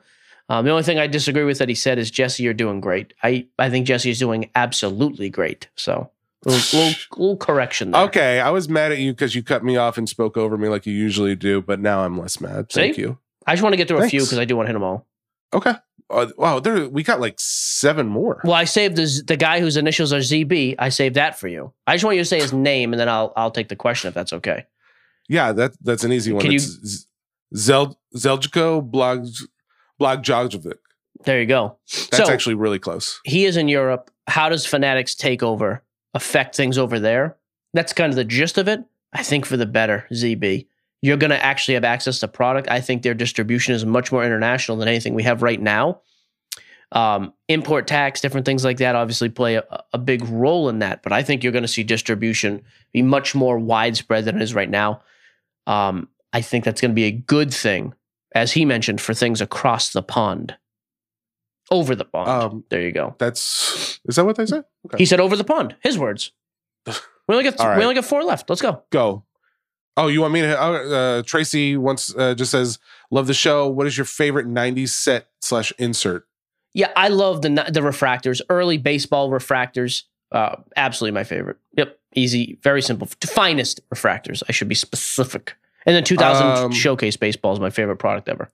Um, the only thing I disagree with that he said is Jesse, you're doing great. I I think Jesse is doing absolutely great. So little, little, little correction there. Okay, I was mad at you because you cut me off and spoke over me like you usually do, but now I'm less mad. Thank See? you. I just want to get through a few because I do want to hit them all. Okay. Uh, wow, there we got like seven more. Well, I saved the the guy whose initials are ZB. I saved that for you. I just want you to say his name, and then I'll I'll take the question if that's okay. Yeah, that that's an easy one. Can you- it's Zel Zeljko Blog Blogjovic. There you go. That's So- actually really close. he is in Europe. How does Fanatics takeover affect things over there? That's kind of the gist of it. I think for the better, ZB. You're going to actually have access to product. I think their distribution is much more international than anything we have right now. Um, import tax, different things like that, obviously play a, a big role in that. But I think you're going to see distribution be much more widespread than it is right now. Um, I think that's going to be a good thing, as he mentioned, for things across the pond, over the pond. Um, there you go. That's is that what they said? Okay. He said over the pond. His words. We only got right. we only got four left. Let's go. Go. Oh, you want me to? Uh, Tracy once uh, just says, "Love the show. What is your favorite '90s set slash insert?" Yeah, I love the the refractors, early baseball refractors. Uh, absolutely my favorite. Yep, easy, very simple. Finest refractors. I should be specific. And then 2000 Um, showcase baseball is my favorite product ever.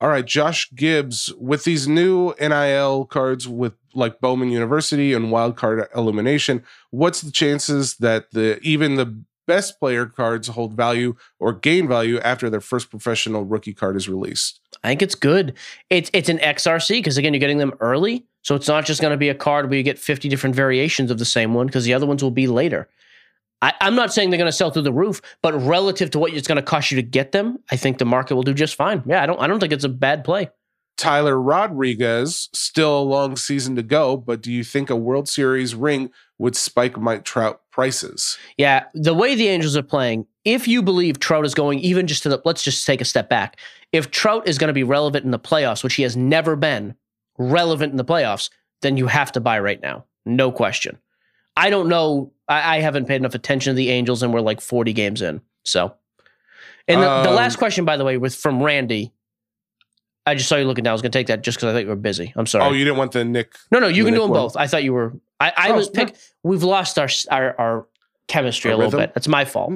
All right, Josh Gibbs with these new NIL cards with like Bowman University and Wildcard Illumination. What's the chances that the even the best player cards hold value or gain value after their first professional rookie card is released? I think it's good. It's it's an XRC because again, you're getting them early, so it's not just going to be a card where you get 50 different variations of the same one because the other ones will be later. I, I'm not saying they're going to sell through the roof, but relative to what it's going to cost you to get them, I think the market will do just fine. Yeah, I don't I don't think it's a bad play. Tyler Rodriguez, still a long season to go, but do you think a World Series ring would spike Mike Trout prices? Yeah, the way the Angels are playing, if you believe Trout is going even just to the, let's just take a step back. If Trout is going to be relevant in the playoffs, which he has never been relevant in the playoffs, then you have to buy right now. No question. I don't know. I, I haven't paid enough attention to the Angels and we're like 40 games in. So, and the, the Um, last question, by the way, with from Randy, I just saw you looking down. I was gonna take that just because I thought you were busy. I'm sorry. Oh, you didn't want the Nick. no, no, you the can do them one? both. I thought you were. I, I Oh, was pick. We've lost our our, our chemistry Our a little rhythm? bit. That's my fault.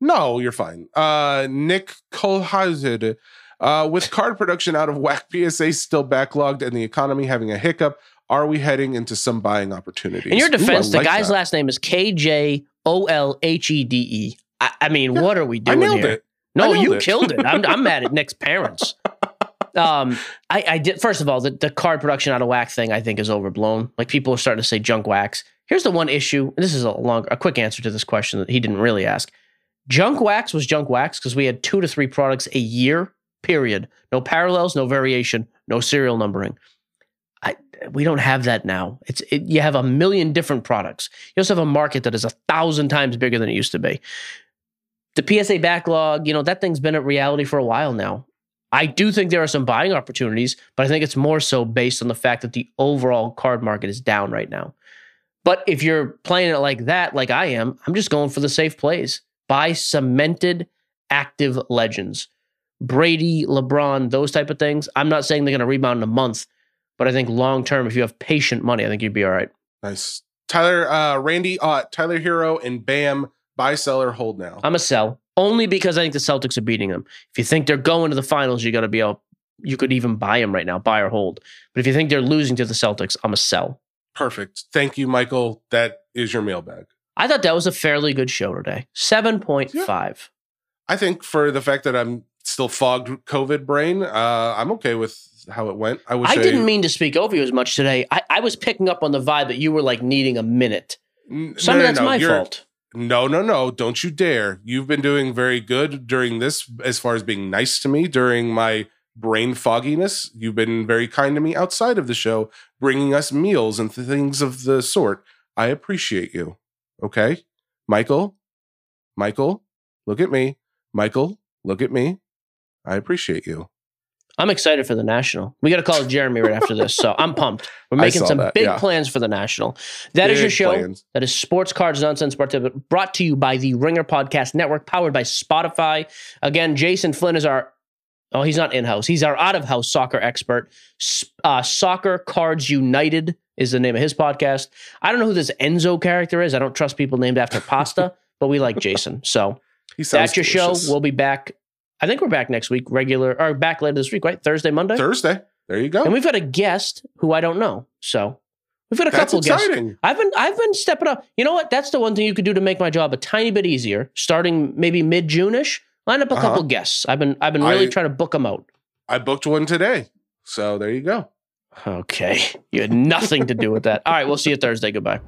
No, you're fine. Uh, Nick Kolhazid. Uh, with card production out of whack, PSA still backlogged, and the economy having a hiccup, are we heading into some buying opportunities? In your Ooh, defense, the like guy's that. last name is K J O L H E D E. I I mean, Yeah, what are we I doing nailed here? it. No, I nailed you it. killed it. I'm, I'm mad at Nick's parents. Um, I, I did. First of all, the, the card production out of whack thing I think is overblown. Like people are starting to say junk wax. Here's the one issue. This is a long, a quick answer to this question that he didn't really ask. Junk wax was junk wax because we had two to three products a year. Period. No parallels, no variation, no serial numbering. I, we don't have that now. It's it, you have a million different products. You also have a market that is a thousand times bigger than it used to be. The PSA backlog, you know, that thing's been a reality for a while now. I do think there are some buying opportunities, but I think it's more so based on the fact that the overall card market is down right now. But if you're playing it like that, like I am, I'm just going for the safe plays. Buy cemented active legends. Brady, LeBron, those type of things. I'm not saying they're going to rebound in a month, but I think long term, if you have patient money, I think you'd be all right. Nice. Tyler, uh, Randy, uh, Tyler Herro, and Bam, buy, seller, hold now. I'm a sell only because I think the Celtics are beating them. If you think they're going to the finals, you got to be able. You could even buy them right now, buy or hold. But if you think they're losing to the Celtics, I'm a sell. Perfect. Thank you, Michael. That is your mailbag. I thought that was a fairly good show today. Seven point five. I think for the fact that I'm still fogged COVID brain, uh, I'm okay with how it went. I wish I didn't mean to speak over you as much today. I, I was picking up on the vibe that you were like needing a minute. Some no, of no, that's no, my you're- fault. No, no, no. Don't you dare. You've been doing very good during this as far as being nice to me during my brain fogginess. You've been very kind to me outside of the show, bringing us meals and th- things of the sort. I appreciate you. Okay? Michael, Michael, look at me. Michael, look at me. I appreciate you. I'm excited for the national. We got to call Jeremy right after this, so I'm pumped. We're making some that, big yeah. plans for the national. That is your show. plans. That is Sports Cards Nonsense brought to, brought to you by the Ringer Podcast Network, powered by Spotify. Again, Jason Flynn is our oh, he's not in house. He's our out of house soccer expert. Uh, soccer Cards United is the name of his podcast. I don't know who this Enzo character is. I don't trust people named after pasta, but we like Jason. So that's your delicious. show. We'll be back. I think we're back next week, regular or back later this week, right? Thursday, Monday. Thursday. There you go. And we've got a guest who I don't know. So we've got a That's couple guests. exciting. I've been I've been stepping up. You know what? That's the one thing you could do to make my job a tiny bit easier. Starting maybe mid June ish, line up a couple Uh-huh. guests. I've been I've been really I- trying to book them out. I booked one today. So there you go. Okay, you had nothing to do with that. All right, we'll see you Thursday. Goodbye.